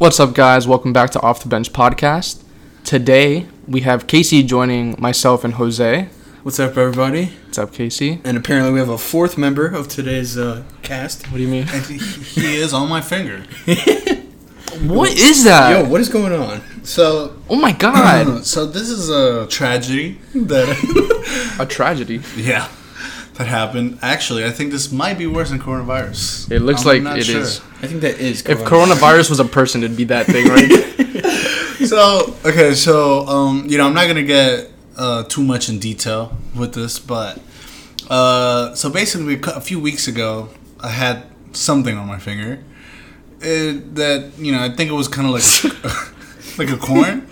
What's up, guys? Welcome back to Off the Bench Podcast. Today we have Casey joining myself and Jose. What's up, everybody? What's up, Casey? And apparently, we have a fourth member of today's uh, cast. What do you mean? And he- he is on my finger. What is that? Yo, what is going on? So, oh my god! so this is a tragedy that, A tragedy. yeah, that happened. Actually, I think this might be worse than coronavirus. It looks I'm like not it is. sure. I think that is. If coronavirus was a person, it'd be that thing, right? So, okay, so um, you know, I'm not gonna get uh, too much in detail with this, but uh, so basically, a cou- a few weeks ago, I had something on my finger. It, that you know, I think it was kind of like like a corn.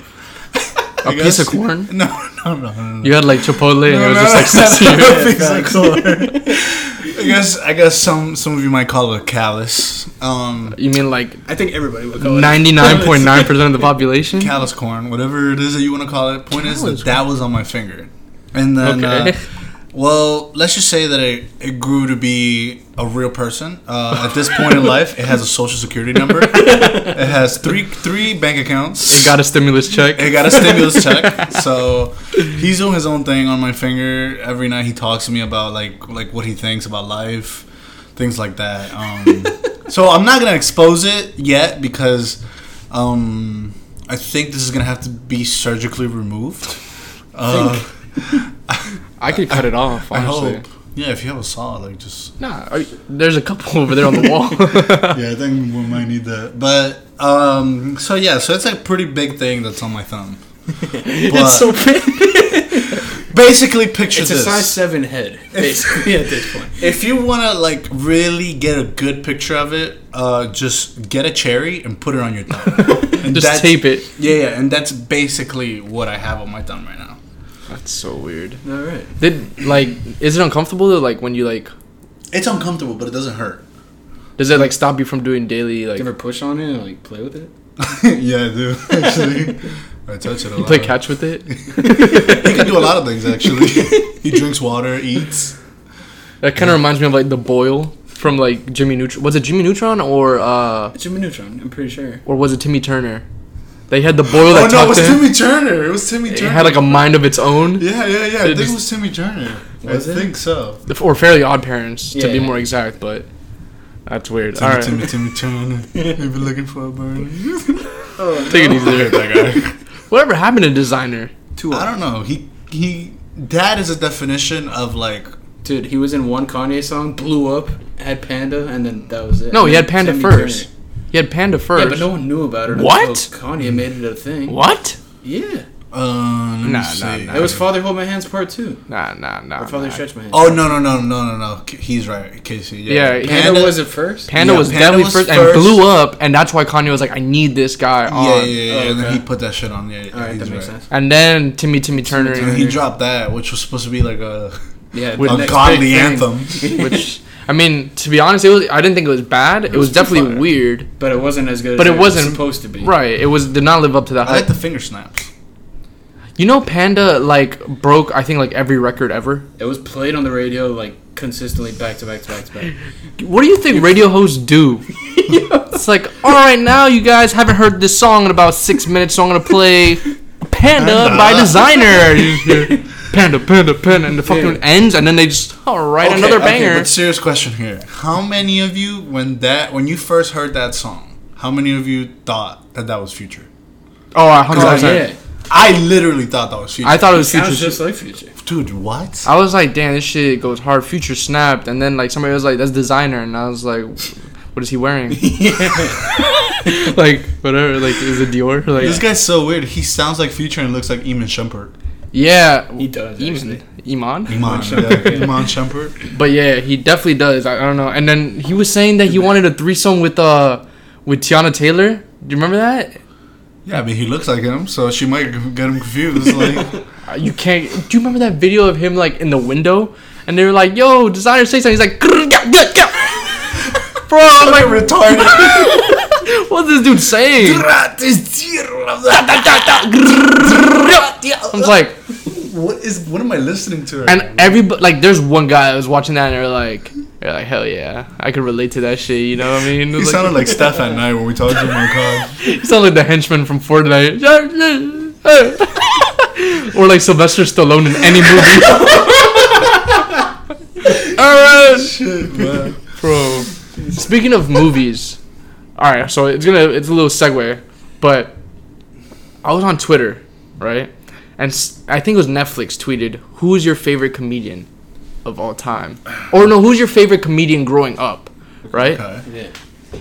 A piece of corn? No, no, no, no. no. You had like Chipotle, and it was No, just like stuck to no, you. no, piece of corn. I guess I guess some some of you might call it a callus. Um, You mean like I think everybody would call it. ninety nine point nine percent of the population? callus corn, whatever it is that you want to call it. Point is Callus that that was on my finger, and then Okay. Well, let's just say that it, it grew to be a real person. Uh, at this point in life, it has a social security number. it has three three bank accounts. It got a stimulus check. It got a stimulus check. So he's doing his own thing on my finger. Every night he talks to me about like like what he thinks about life, things like that. Um, so I'm not gonna expose it yet because um, I think this is gonna have to be surgically removed. Uh, I could cut it off. I hope. Yeah, if you have a saw, like just. Nah, you- there's a couple over there on the wall. Yeah, I think we might need that. But um, so yeah, so it's a pretty big thing that's on my thumb. it's so big. Basically, picture this. It's a size seven head, basically at this point. If you want to like really get a good picture of it, uh, just get a cherry and put it on your thumb. And Just tape it. Yeah, yeah, and that's basically what I have on my thumb right now. That's so weird. All right. Did like is it uncomfortable though? Like when you like It's uncomfortable, but it doesn't hurt. does it like stop you from doing daily like You ever push on it and like play with it? yeah, I do actually. I touch it a you lot. play catch with it? He can do a lot of things actually. he drinks water, eats. That kind of reminds me of like the boil from like Jimmy Neutron. Was it Jimmy Neutron or uh Jimmy Neutron, I'm pretty sure. or was it Timmy Turner? They had the boil that Oh no, it was. Timmy Turner. It was Timmy Turner. It had like a mind of its own. yeah, yeah, yeah. I think just- it was Timmy Turner. Was I it? think so. Or Fairly Odd Parents to be Yeah. more exact, but that's weird. Timmy, All right, Timmy, Timmy Turner. You've been looking for a burn. Oh, take it easy there. that guy. Whatever happened to Desiigner? Two I don't know. He he. That is a definition of like. Dude, he was in one Kanye song, blew up, had Panda, and then that was it. No, And he had Panda Timmy first. Turner. He had Panda first. Yeah, but no one knew about it. What? Until Kanye made it a thing. What? Yeah. Uh, Nah, nah, nah. It was Father Hold My Hands Part 2. Nah, nah, nah. Or Father nah. Stretch My Hands. Oh no no no no no no! He's right, Casey. Yeah, Yeah, Panda, was it first? Panda Yeah, was Panda definitely was first, first. and blew up, and that's why Kanye was like, "I need this guy on." Yeah, yeah, yeah. Oh, And then he put that shit on. Yeah, yeah Alright, that makes right. sense. And then Timmy Timmy Turner, And he dropped that, which was supposed to be like a, Yeah, With a godly big thing. anthem. which I mean, to be honest, it was. I didn't think it was bad. It, was, was definitely far. weird, But it wasn't as good But as it wasn't- supposed to be. right? It was did not live up to that I like the finger snaps. You know, Panda like broke. I think like every record ever. It was played on the radio like consistently back to back to back to back. What do you think radio hosts do? it's like, all right, now you guys haven't heard this song in about six minutes, so I'm gonna play Panda, by Desiigner. You just Panda, Panda, Panda, and the fucking Yeah. ends, and then they just all right Okay, another okay, banger. but serious question here: How many of you, when that, when you first heard that song, how many of you thought that that was Future? oh, a hundred Oh percent. I literally thought that was Future. I thought it was Future. sounds Future. just like Future. dude, what? I was like, damn, this shit goes hard. Future snapped, and then like somebody was like, that's Desiigner, and I was like, what is he wearing? like whatever, like is it Dior? Like This guy's so weird. He sounds like Future and looks like Iman Shumpert. Yeah, He does, Iman, Iman. Iman, Shumpert, yeah, yeah. Iman Shumpert. But yeah, he definitely does. I, I don't know. And then he was saying that he wanted a threesome with uh with Teyana Taylor. Do you remember that? Yeah, I mean he looks like him, so she might get him confused. Like, Uh, You can't. Do you remember that video of him like in the window? And they were like, "Yo, Desiigner, say something." He's like. "Bro, I'm like, retarded. What's this dude saying?" I'm like, what is? What am I listening to? Right and everybody like, there's one guy that was watching that and they're like, You're like, hell yeah, I can relate to that shit. You know what I mean? He sounded like Steph at night when we talked to him on call. He sounded like the henchman from Fortnite. or like Sylvester Stallone in any movie. All right, Shit, man. bro. Speaking of movies, all right. So it's gonna it's a little segue, but I was on Twitter, right? And I think it was Netflix tweeted, "Who's your favorite comedian of all time?" Or no, who's your favorite comedian growing up, right? Okay. Yeah.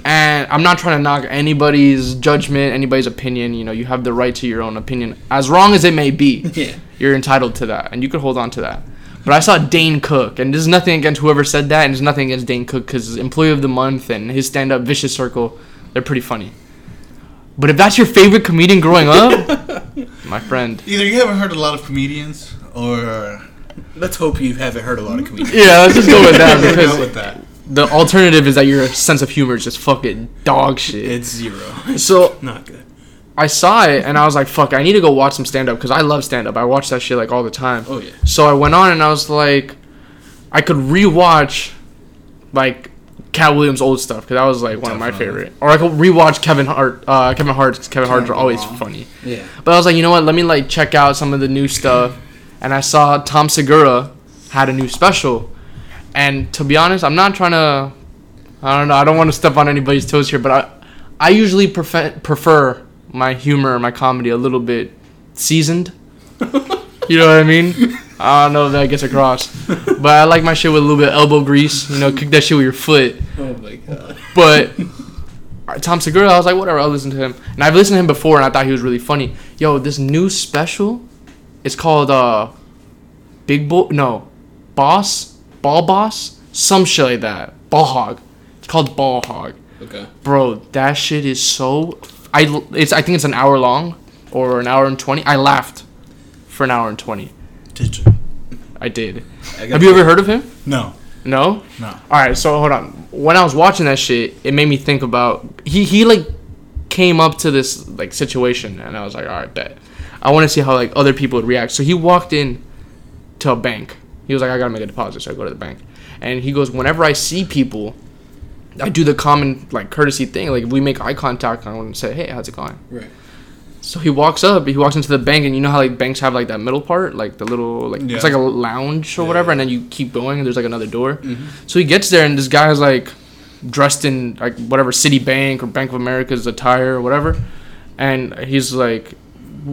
And I'm not trying to knock anybody's judgment, anybody's opinion. You know, you have the right to your own opinion, as wrong as it may be. Yeah. You're entitled to that, and you could hold on to that. But I saw Dane Cook, and there's nothing against whoever said that, and there's nothing against Dane Cook because Employee of the Month and his stand-up Vicious Circle, they're pretty funny. But if that's your favorite comedian growing up, my friend, Either you haven't heard a lot of comedians, or Let's hope you haven't heard a lot of comedians. yeah, let's just go with that Go because with that. the alternative is that your sense of humor is just fucking dog shit. It's zero. So Not good. I saw it and I was like, "Fuck, I need to go watch some stand up because I love stand up. I watch that shit like all the time." Oh yeah. So I went on and I was like, I could rewatch like Katt Williams' old stuff because that was like one of my favorite. Or I could rewatch Kevin Hart. Uh, Kevin Hart's Kevin Hart's are always funny. Yeah. But I was like, you know what? Let me like check out some of the new stuff. And I saw Tom Segura had a new special. And to be honest, I'm not trying to. I don't know. I don't want to step on anybody's toes here, but I, I usually prefer prefer my humor, my comedy a little bit seasoned. you know what I mean? I don't know if that gets across, but I like my shit with a little bit of elbow grease. You know, kick that shit with your foot. Oh my god. But uh, Tom Segura, I was like, whatever, I'll listen to him. And I've listened to him before, and I thought he was really funny. Yo, this new special, it's called uh, Big Boy. No, Boss, Ball Boss, some shit like that. Ball Hog. It's called Ball Hog, Okay. bro. That shit is so. I it's I think it's an hour long or an hour and twenty. I laughed for an hour and twenty. Did you? I did. I Have you ever heard of him? No. No. No. All right, so hold on. When I was watching that shit, it made me think about he he like came up to this like situation, and I was like, all right, bet. I want to see how like other people would react. So he walked in to a bank. He was like, I gotta make a deposit, so I go to the bank, and he goes, whenever I see people, I do the common like courtesy thing. Like if we make eye contact, I want to say, hey, how's it going? Right. So he walks up. He walks into the bank, and you know how like banks have like that middle part, like the little like Yeah. it's like a lounge or Yeah, whatever, yeah. and then you keep going, and there's like another door. Mm-hmm. So he gets there, and this guy is like dressed in like whatever Citibank or Bank of America's attire or whatever, and he's like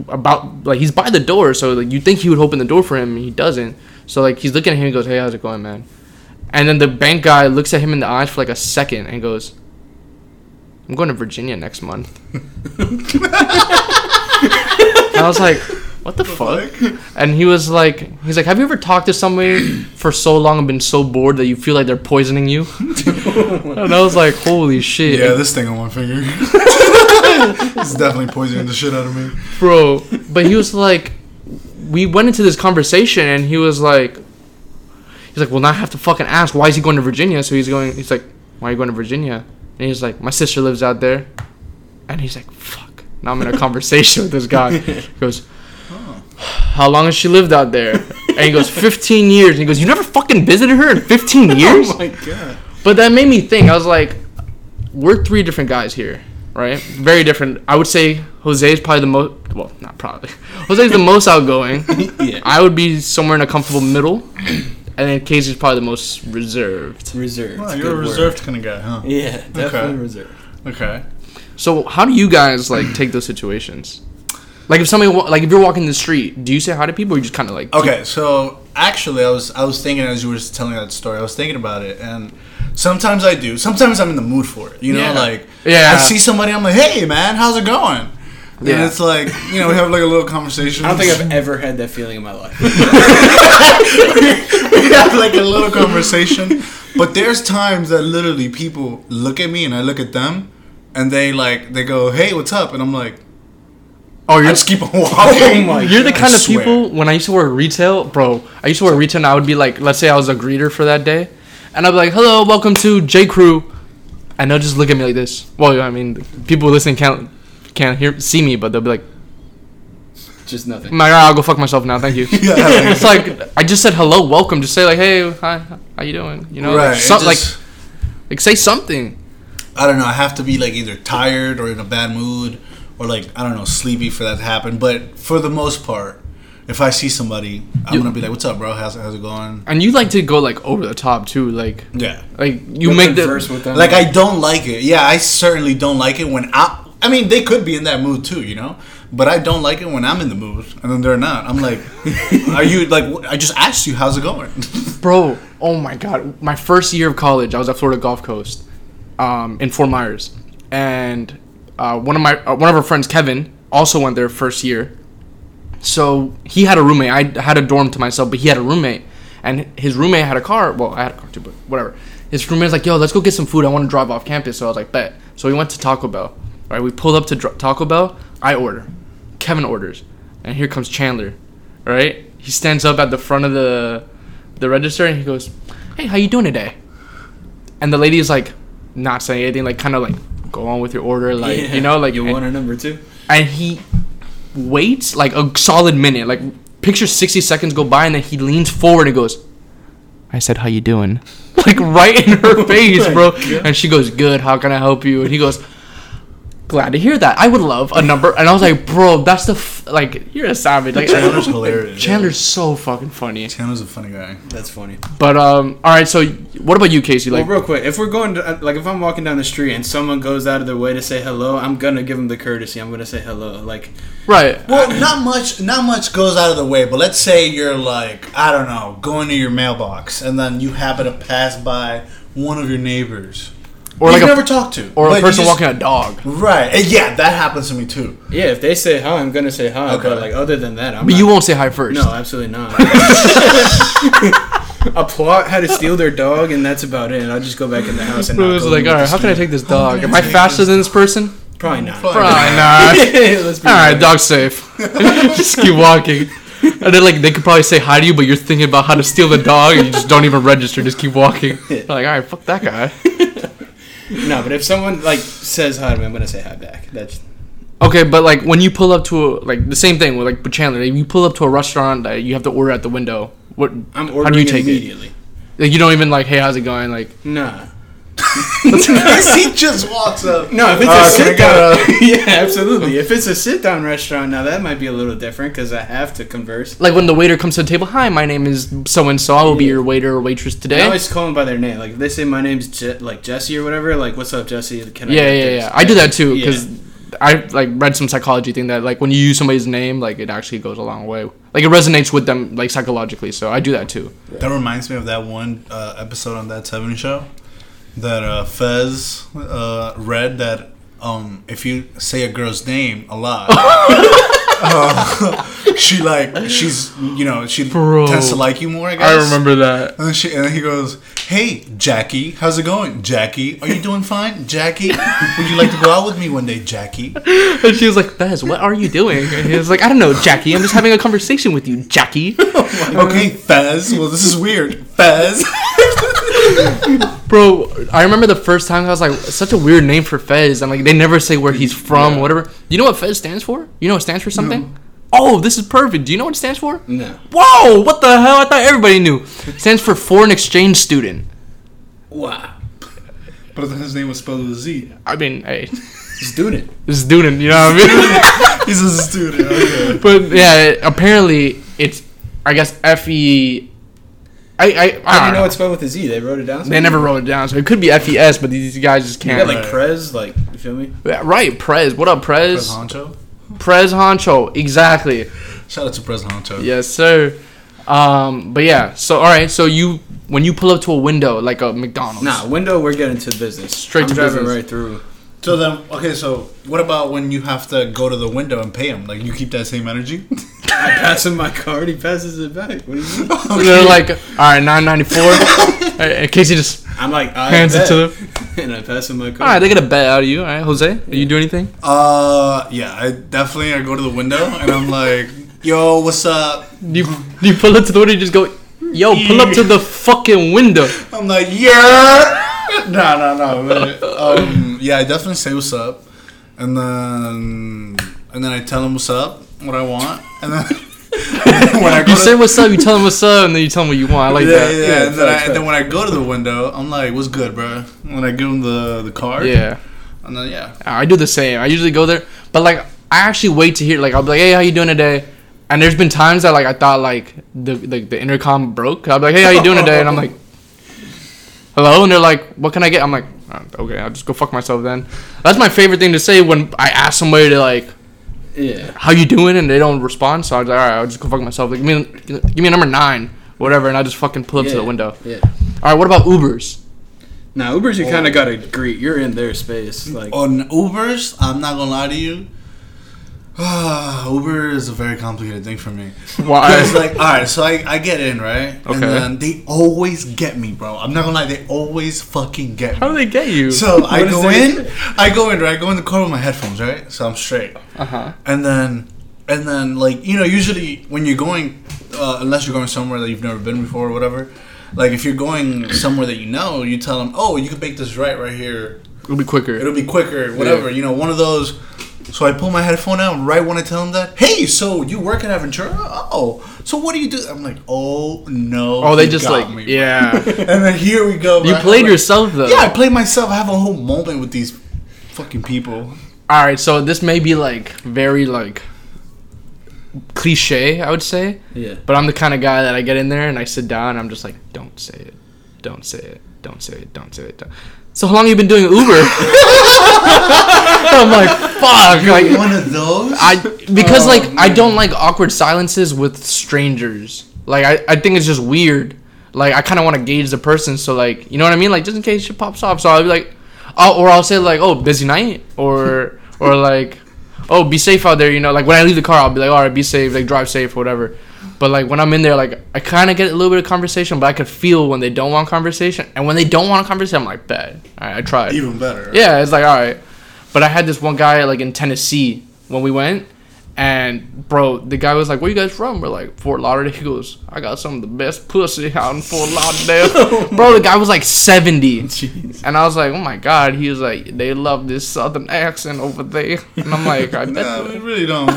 about like he's by the door, so like you think he would open the door for him, and he doesn't. So like he's looking at him, and goes, "Hey, how's it going, man?" And then the bank guy looks at him in the eyes for like a second and goes, "I'm going to Virginia next month." And I was like, "What the fuck?" And he was like, "He's like, have you ever talked to somebody for so long and been so bored that you feel like they're poisoning you?" and I was like, "Holy shit, Yeah, this thing on my finger. it's definitely poisoning the shit out of me. bro!" But he was like, we went into this conversation, and he was like, "He's like, well, now I have to fucking ask why is he going to Virginia?" So he's going, he's like, "Why are you going to Virginia?" And he's like, "My sister lives out there," and he's like, "Fuck." Now I'm in a conversation with this guy. He goes, how long has she lived out there? And he goes, 15 years. And he goes, you never fucking visited her in 15 years? Oh my god. But that made me think. I was like, we're three different guys here, right? Very different. I would say Jose is probably the most, well, not probably. Jose's the most outgoing. Yeah. I would be somewhere in a comfortable middle. And then Casey's probably the most reserved. Reserved. Wow, Good you're a word. reserved kind of guy, huh? Yeah, definitely Okay. reserved. Okay. So how do you guys like take those situations? Like if somebody like if you're walking the street, do you say hi to people or you just kind of like Okay, so actually, I was I was thinking as you were just telling that story, I was thinking about it, and sometimes I do. Sometimes I'm in the mood for it. You know, Yeah. like Yeah. I see somebody, I'm like, hey man, how's it going? And Yeah. it's like you know we have like a little conversation. I don't think I've ever had that feeling in my life. we have like a little conversation, but there's times that literally people look at me and I look at them, and they like they go, hey, what's up? And I'm like, oh you're just keep on oh walking. Oh my You're the kind I of swear. people when I used to work retail, bro. I used to work retail and I would be like, let's say I was a greeter for that day, and I'd be like, "Hello, welcome to J Crew," and they'll just look at me like this. Well, I mean, people listening can't can't hear see me, but they'll be like, Just nothing. I'm like, "Alright, I'll go fuck myself now. Thank you. Yeah, it's like I just said hello, welcome. Just say like, hey, hi, how you doing? You know, right. like, it some, like just- like say something. I don't know. I have to be like either tired or in a bad mood or like I don't know, sleepy for that to happen. But for the most part, if I see somebody, I'm You- gonna be like, "What's up, bro? How's how's it going?" And you like to go like over the top too, like Yeah. like you You'll make the converse with them. Like I don't like it. Yeah, I certainly don't like it when I. I mean, they could be in that mood too, you know. But I don't like it when I'm in the mood and then they're not. I'm like, are you like? I just asked you, how's it going? bro. Oh my god, my first year of college, I was at Florida Gulf Coast, um, in Fort Myers, and uh, one of my uh, one of our friends, Kevin, also went there first year. So he had a roommate. I had a dorm to myself, but he had a roommate, and his roommate had a car. Well, I had a car too, but whatever. His roommate was like, "Yo, let's go get some food. I want to drive off campus." So I was like, "Bet." So we went to Taco Bell. Right, we pulled up to dr- Taco Bell. I order. Kevin orders, and here comes Chandler. Right, he stands up at the front of the the register and he goes, "Hey, how you doing today?" And the lady is like, not saying anything, like kind of like, "Go on with your order," like Yeah. you know, like you want a number two? and he waits like a solid minute like picture 60 seconds go by and then he leans forward and goes i said how you doing like right in her oh face bro and she goes good how can i help you and he goes glad to hear that i would love a number and i was like bro that's the f- like you're a savage like Chandler's hilarious. chandler's so fucking funny Chandler's a funny guy. That's funny. but um all right so what about you casey like well, real quick, if we're going to like, if I'm walking down the street and someone goes out of their way to say hello, I'm gonna give them the courtesy. I'm gonna say hello. Like, right Well, not much. Not much goes out of the way. But let's say you're like, I don't know, going to your mailbox, and then you happen to pass by one of your neighbors, or like you've a, never talked to, or but a you person just- walking a dog Right. And yeah, that happens to me too. yeah, if they say hi, I'm gonna say hi. Okay. But like, other than that, I'm but not, you won't say hi first No, absolutely not. a plot how to steal their dog, and that's about it. And I'll just go back in the house and Bro, not was like, all right, how can I take this dog? Am I I faster than this person? Probably not. Probably Probably not. Let's All right, real. dog's safe. just keep walking. And then like they could probably say hi to you, but you're thinking about how to steal the dog, and you just don't even register. Just keep walking. You're like, all right, fuck that guy. No, but if someone like says hi to me, I'm gonna say hi back. That's Okay, but like when you pull up to a, like the same thing with like with Chandler, if you pull up to a restaurant that you have to order at the window, what I'm ordering how do you take it? immediately. Like you don't even like, hey, how's it going? Like, Nah. He just walks up. No, if it's Uh, a sit down, a- yeah, absolutely. If it's a sit down restaurant, now that might be a little different because I have to converse. like when the waiter comes to the table, hi, my name is so and so. I will be your waiter or waitress today. I always call them by their name. Like if they say my name's Je- like Jesse or whatever, like what's up, Jesse? Can I yeah, get yeah, yeah. I do that too Yeah. because I like read some psychology thing that like when you use somebody's name, like it actually goes a long way. Like it resonates with them like psychologically. So I do that too. That reminds me of that one uh, episode on that 70 show that uh, Fez uh, read that um, if you say a girl's name a lot, uh, she like she's you know she Bro. tends to like you more. I guess. I remember that. And, then she, and then he goes, "Hey, Jackie, how's it going? Jackie, are you doing fine? Jackie, would you like to go out with me one day, Jackie?" And she was like, Fez, what are you doing? And he was like, I don't know, Jackie. I'm just having a conversation with you, Jackie. Okay, Fez. Well, this is weird, Fez. Bro, I remember the first time I was like, such a weird name for Fez. And like, they never say where he's from, whatever. You know what Fez stands for? You know it stands for something? Oh, this is perfect. Do you know what it stands for? No. Whoa, what the hell? I thought everybody knew. It stands for foreign exchange student. Wow. But his name was spelled with a Z. I mean, hey, Student. Student, you know what I mean? He's a student. Okay. but yeah, apparently it's, I guess, F E. I, I, I, I don't didn't know know. it's spelled with a Z. They wrote it down. They never wrote it down, so it could be F E S, but these guys just can't. You got like Right. Prez, like you feel me? Yeah, right, Prez. What up, Prez Prez? Honcho. Prez Honcho. Exactly. Shout out to Prez Honcho. Yes, sir. Um, but yeah, so all right, so you when you pull up to a window like a McDonald's, Nah, window. We're getting to business. Straight I'm to driving business. right through. So then, okay, so what about when you have to go to the window and pay him? Like, you keep that same energy? I pass him my card. He passes it back. What do you mean? they're like, all right, nine ninety four. In case you just I'm like, I hands it bet. to them. and I pass him my card. All right, they get a bet out of you. All right, Jose, do you do anything? Uh, yeah, I definitely I go to the window and I'm like, "Yo, what's up?" Do you, do you pull up to the window? and just go, yo, pull up to the fucking window. I'm like, "Yeah." no, no, no. but, um, yeah, I definitely say what's up, and then and then I tell him what's up, what I want, and then when I go You to- say what's up, you tell them what's up, and then you tell them what you want. I like yeah, that. yeah, Yeah, and, then I, and then when I go to the window, I'm like, "What's good, bro?" When I give them the the card, Yeah. and then yeah, I do the same. I usually go there, but like I actually wait to hear. Like I'll be like, "Hey, how you doing today?" And there's been times that like I thought like the like the intercom broke. I'll be like, "Hey, how you doing today?" And I'm like, "Hello," and they're like, "What can I get?" I'm like, "Uh, Uh, "Okay, I'll just go fuck myself then." That's my favorite thing to say when I ask somebody to like, Yeah. "How you doing?" and they don't respond. So I was like, "All right, I'll just go fuck myself." Like, give me give me a number nine, whatever, and I just fucking pull up to the window. Yeah. All right, what about Ubers? Now Ubers, you kind of oh. gotta greet. You're in their space. Mm. Like, on Ubers, I'm not gonna lie to you. Uber is a very complicated thing for me. Why? It's like, all right, so I, I get in, right? Okay. And then they always get me, bro. I'm not gonna lie, they always fucking get me. How do they get you? So I go in, I go in, right? I go in the car with my headphones, right? So I'm straight. Uh huh. And then, and then, like you know, usually when you're going, uh, unless you're going somewhere that you've never been before or whatever, like if you're going somewhere that you know, you tell them, oh, you can make this right right here. It'll be quicker. It'll be quicker, whatever. You know, one of those. So I pull my headphone out right when I tell them that. Hey, so you work at Aventura? Oh, so what do you do? I'm like, oh no. oh, they just like me, yeah. And then here we go. You played like- yourself though. Yeah, I played myself. I have a whole moment with these fucking people. All right, so this may be like very like cliche, I would say, yeah. but I'm the kind of guy that I get in there and I sit down and I'm just like, don't say it, don't say it, don't say it, don't say it. Don't. So how long you been doing Uber? I'm like, fuck, like One of those. I because Oh, like I don't like awkward silences with strangers. Like I, I think it's just weird. Like I kind of want to gauge the person, so like you know what I mean. Like just in case shit pops off, so I'll be like, oh, or I'll say like, oh, busy night, or or like, oh, be safe out there. You know, like when I leave the car, I'll be like, all right, be safe, like drive safe, or whatever. But like when I'm in there, like I kind of get a little bit of conversation, but I could feel when they don't want conversation, and when they don't want a conversation, I'm like, bet, all right, I tried. Even better. Yeah, it's like all right. But I had this one guy like in Tennessee when we went, and bro, the guy was like, "Where you guys from?" We're like, "Fort Lauderdale." He goes, "I got some of the best pussy out in Fort Lauderdale." bro, the guy was like seventy, Jeez. and I was like, "Oh my god." He was like, "They love this southern accent over there," and I'm like, "I bet." No, we really don't.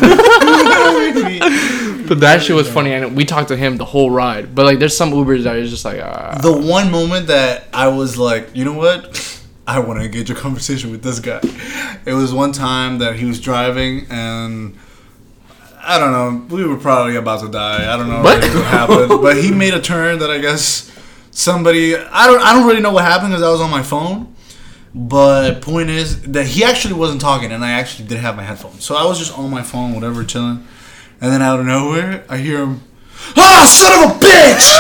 But that shit was funny, and we talked to him the whole ride. But like, there's some Ubers that is just like, uh, the one moment that I was like, you know what? I want to engage a conversation with this guy. It was one time that he was driving and I don't know. We were probably about to die. I don't know What? what happened, but he made a turn that I guess somebody. I don't. I don't really know what happened because I was on my phone. But point is that he actually wasn't talking, and I actually did have my headphones, so I was just on my phone, whatever, chilling. And then out of nowhere, I hear him, "Ah, son of a bitch!"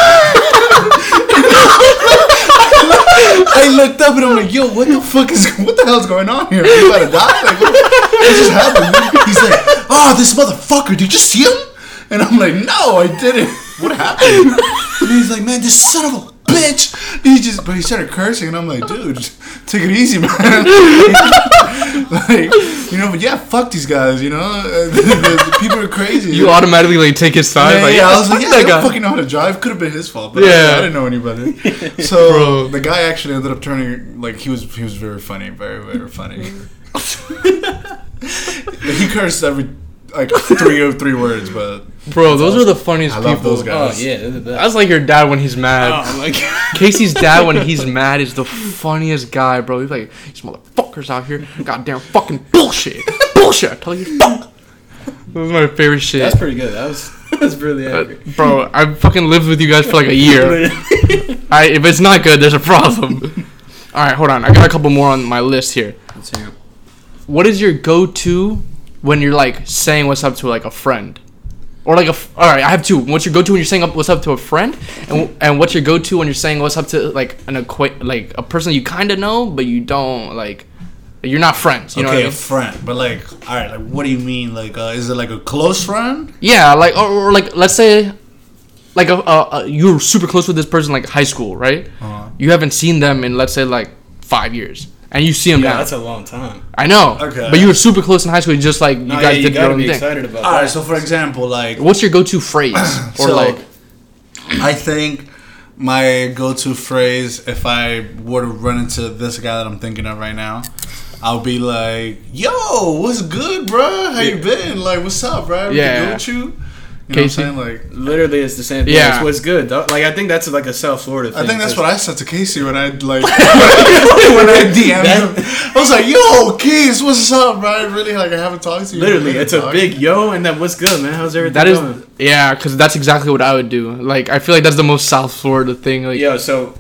I looked up and I'm like, "Yo, what the fuck is what the hell's going on here? You about to die? Like, what, what just happened?" He's like, "Oh, this motherfucker! Did you see him?" And I'm like, "No, I didn't. What happened?" And he's like, "Man, this son of a bitch!" He just, but he started cursing, and I'm like, "Dude, take it easy, man." like, you know, but yeah, fuck these guys. You know, the people are crazy. you automatically like take his side. Yeah, like, yeah, I was like, yeah, they don't fucking know how to drive. Could have been his fault, but yeah, Yeah. I, didn't know anybody. So Bro. the guy actually ended up turning like he was he was very funny, very very funny. he cursed every like three of three words, but Bro, those are the funniest I people. love those Oh guys. yeah. look at that. That's like your dad when he's mad. Oh my god. Casey's dad when he's mad is the funniest guy, bro. He's like, these motherfuckers out here, goddamn fucking bullshit, bullshit. I tell you, fuck. That was my favorite shit, That's pretty good. That was that's really Uh, bro. I fucking lived with you guys for like a year. I, if it's not good, there's a problem. All right, hold on. I got a couple more on my list here. Let's hear 'em. What is your go-to when you're like saying what's up to like a friend? Or like a all right I have two. What's your go-to when you're saying up what's up to a friend, and and what's your go-to when you're saying what's up to like an acquaint like a person you kind of know but you don't like, you're not friends. You know okay, what I a mean? friend. But like, all right, like what do you mean? Like, uh, is it like a close friend? Yeah, like or, or like let's say, like a, a, a you're super close with this person like high school, right? Uh-huh. You haven't seen them in let's say like five years, and you see him Yeah, now. that's a long time. I know. Okay. But you were super close in high school. You just like you No, guys yeah, you did your gotta own be thing. excited about All that. right, so for example, like What's your go-to phrase? or So- like, I think my go-to phrase if I were to run into this guy that I'm thinking of right now I'll be like, "Yo, what's good, bro? How you been? Like, what's up, bro? Everything Yeah. good with you?" You know Casey? what I'm saying? Like, Literally, it's the same thing. Yeah. It's what's good. Though. Like I think that's like a South Florida thing. I think that's what I said to Casey when I like when I DM'd him. I was like, "Yo, Case, what's up, bro? I really like I haven't talked to you." Literally, minute, it's a big yo, and then what's good, man? How's everything That is, going? yeah, because that's exactly what I would do. Like, I feel like that's the most South Florida thing. Like, Yo, so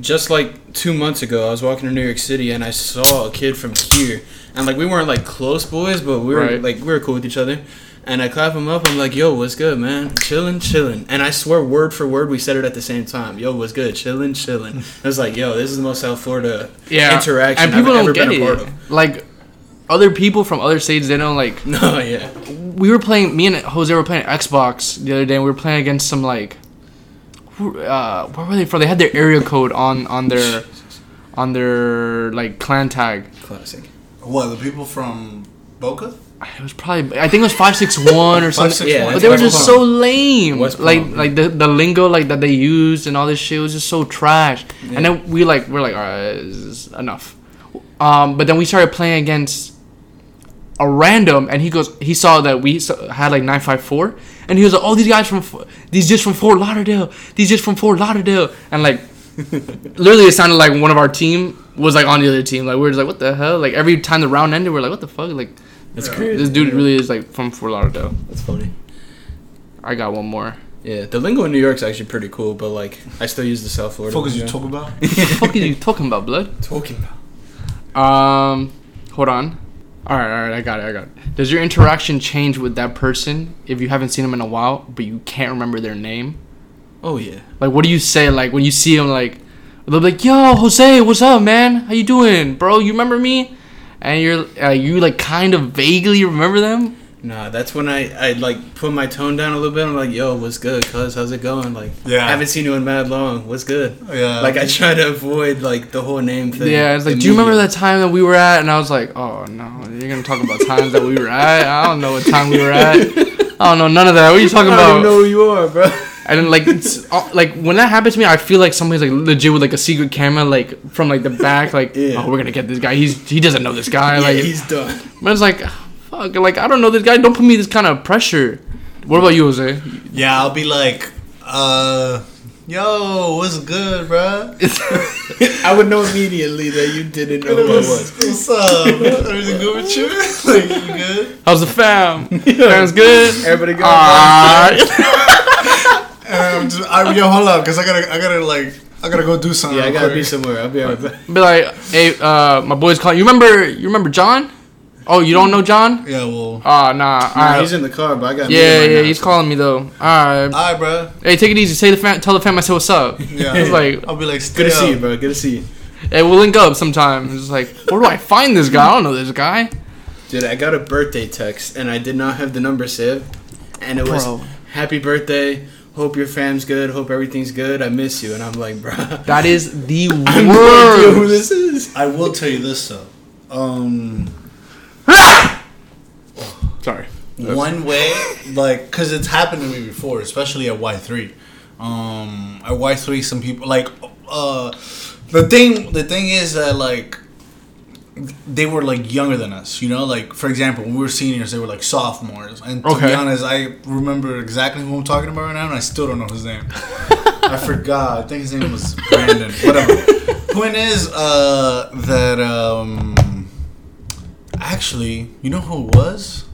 just like two months ago, I was walking to New York City and I saw a kid from here, and like we weren't like close boys, but we were Right. like we were cool with each other. And I clap him up. I'm like, "Yo, what's good, man? Chillin', chillin'." And I swear, word for word, we said it at the same time. "Yo, what's good? Chillin', chillin'." I was like, "Yo, this is the most South Florida yeah, interaction and people I've don't ever get been a part it. of." Like, other people from other states, they don't like. No, yeah, We were playing. Me and Jose were playing Xbox the other day. and We were playing against some like. who- Uh, where were they from? They had their area code on on their, on their like clan tag. classic. What the people from Boca? It was probably I think it was five six one or something. 561. Yeah, But they were just so lame. West like Palm, like the, the lingo like that they used and all this shit was just so trash. And then we like we're like all right, enough. Um, but then we started playing against a random, and he goes he saw that we had like nine five four, and he was like, oh these guys from these just from Fort Lauderdale, these just from Fort Lauderdale, and like literally it sounded like one of our team was like on the other team. Like we were just like what the hell? Like every time the round ended, we're like what the fuck? Like That's Yeah. crazy. this dude really is like from Fort Lauderdale. That's funny. I got one more. Yeah, the lingo in New York's actually pretty cool, but like I still use the South Florida. Focus you lingo. talk about? What the fuck are you talking about, blood? talking about? Um, hold on. All right, all right, I got it, I got it. Does your interaction change with that person if you haven't seen them in a while, but you can't remember their name? Oh yeah. Like, what do you say? Like when you see them, like they'll be like, "Yo, Jose, what's up, man? How you doing, bro? You remember me?" And you're uh, you like kind of vaguely remember them. Nah, that's when I I like put my tone down a little bit. I'm like, yo, what's good, cuz? How's it going? Like, Yeah. I haven't seen you in mad long. What's good? Yeah. Like I try to avoid like the whole name thing. Yeah, it's like, do you remember immediately. that time that we were at? And I was like, oh no, you're gonna talk about times that we were at. I don't know what time we were at. I don't know none of that. What are you talking I don't about? even know who you are, bro. And then, like, it's, uh, like when that happens to me, I feel like somebody's like legit with like a secret camera, like from like the back, like, Yeah. oh, we're gonna get this guy. He's he doesn't know this guy. yeah, like, he's done. but it's like, fuck, like I don't know this guy. Don't put me this kind of pressure. What about you, Jose? Yeah, I'll be like, uh, yo, what's good, bro? I would know immediately that you didn't know who I was. What's up? Everything good with you? like, you good? How's the fam? Fam's good. Everybody go. Ah. Um, just, I, yo, hold up, cause I gotta, I gotta like, I gotta go do something. yeah, I gotta quick. be somewhere. I'll be right back. Be like, hey, uh, my boy's calling. You remember? You remember John? Oh, you don't know John? Yeah, well, Ah, nah. Nah, alright. he's in the car, but I got. yeah, yeah, he's calling me though. Alright. alright, bro. Hey, take it easy. Say the fam. Tell the fam I said what's up. Yeah, It's like, I'll be like, Good stay to see you, bro. Good to see you. hey, we'll link up sometime. It's like, where do I find this guy? I don't know this guy. Dude, I got a birthday text and I did not have the number saved. And it was Bro. happy birthday. Hope your fam's good. Hope everything's good. I miss you. And I'm like, bro. That is the I have no idea who worst. this is. I will tell you this though. Um, Sorry. one way, like, cause it's happened to me before, especially at Y three. Um, at Y three, some people like, uh, the thing. The thing is that like, they were like younger than us. You know, like for example, when we were seniors, they were like sophomores. And to Okay. be honest, I remember exactly who I'm talking about right now, and I still don't know his name. I forgot. I think his name was Brandon. Whatever. Point is, uh, that um, actually, you know who it was?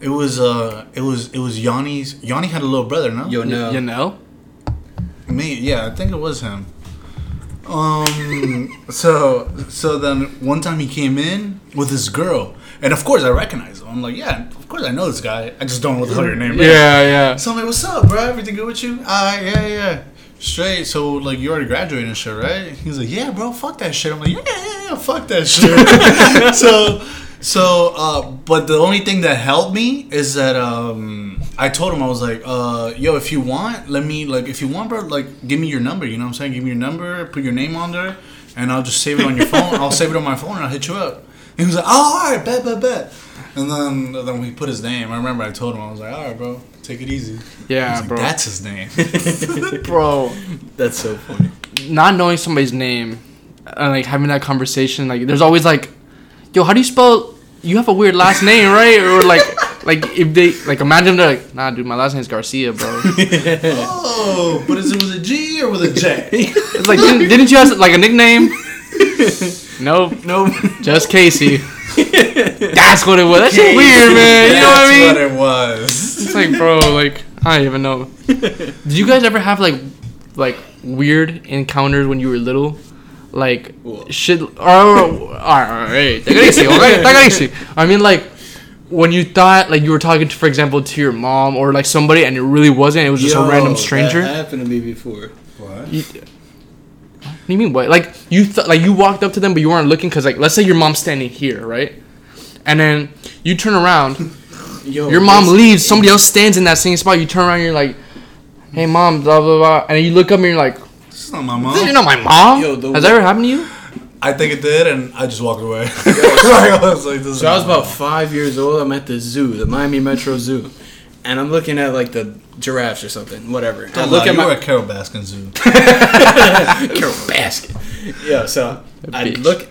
It was uh, it was it was Yanni's. Yanni had a little brother, no? Yo, no. You know? Me, yeah, I think it was him. Um, so so then one time he came in with this girl, and of course I recognize him. I'm like, yeah, of course I know this guy. I just don't know what the hell your name is. Yeah, yeah. So I'm like, what's up, bro? Everything good with you? Ah, yeah, yeah. Straight. So like, you already graduated and shit, right? He's like, yeah, bro. Fuck that shit. I'm like, yeah, yeah, yeah. Fuck that shit. so, so, uh, but the only thing that helped me is that um, I told him I was like, uh, yo, if you want, let me like, if you want, bro, like, give me your number. You know what I'm saying? Give me your number. Put your name on there, and I'll just save it on your phone. I'll save it on my phone and I'll hit you up. And he was like, oh, all right, bet, bet, bet. And then, then we put his name. I remember I told him I was like, all right, bro, take it easy. Yeah, like, bro. That's his name. bro. That's so funny. Not knowing somebody's name and like having that conversation, like there's always like yo, how do you spell? You have a weird last name, right? Or like, like if they like imagine they're like, nah, dude, my last name's Garcia, bro. Oh, but is it with a G or with a J? It's like, didn't, didn't you have like a nickname? nope, Nope. just Casey. That's what it was. That's weird, man. You know what I mean? That's what it was. It's like, bro, like I don't even know. Did you guys ever have like, like weird encounters when you were little? Like What? shit. Or, or, alright, take it easy, okay? Take it easy. I mean, like when you thought like you were talking, to, for example, to your mom or like somebody, and it really wasn't. It was just Yo, a random stranger. That happened to me before. What? You, what do you mean what? Like you th- like you walked up to them, but you weren't looking because like let's say your mom's standing here, right? And then you turn around, Yo, your mom this- leaves, somebody else stands in that same spot. You turn around, you're like, "Hey, mom," blah blah blah, and you look up and you're like, It's not my "You're mom. not my mom." Yo, the- Has that ever happened to you? I think it did, and I just walked away. I was like, So I was about five years old. I'm at the zoo, the Miami Metro Zoo, and I'm looking at like the giraffes or something, whatever. I Don't look lie, at you were my at Carole Baskin Zoo. Carole Baskin. Yeah, so I look.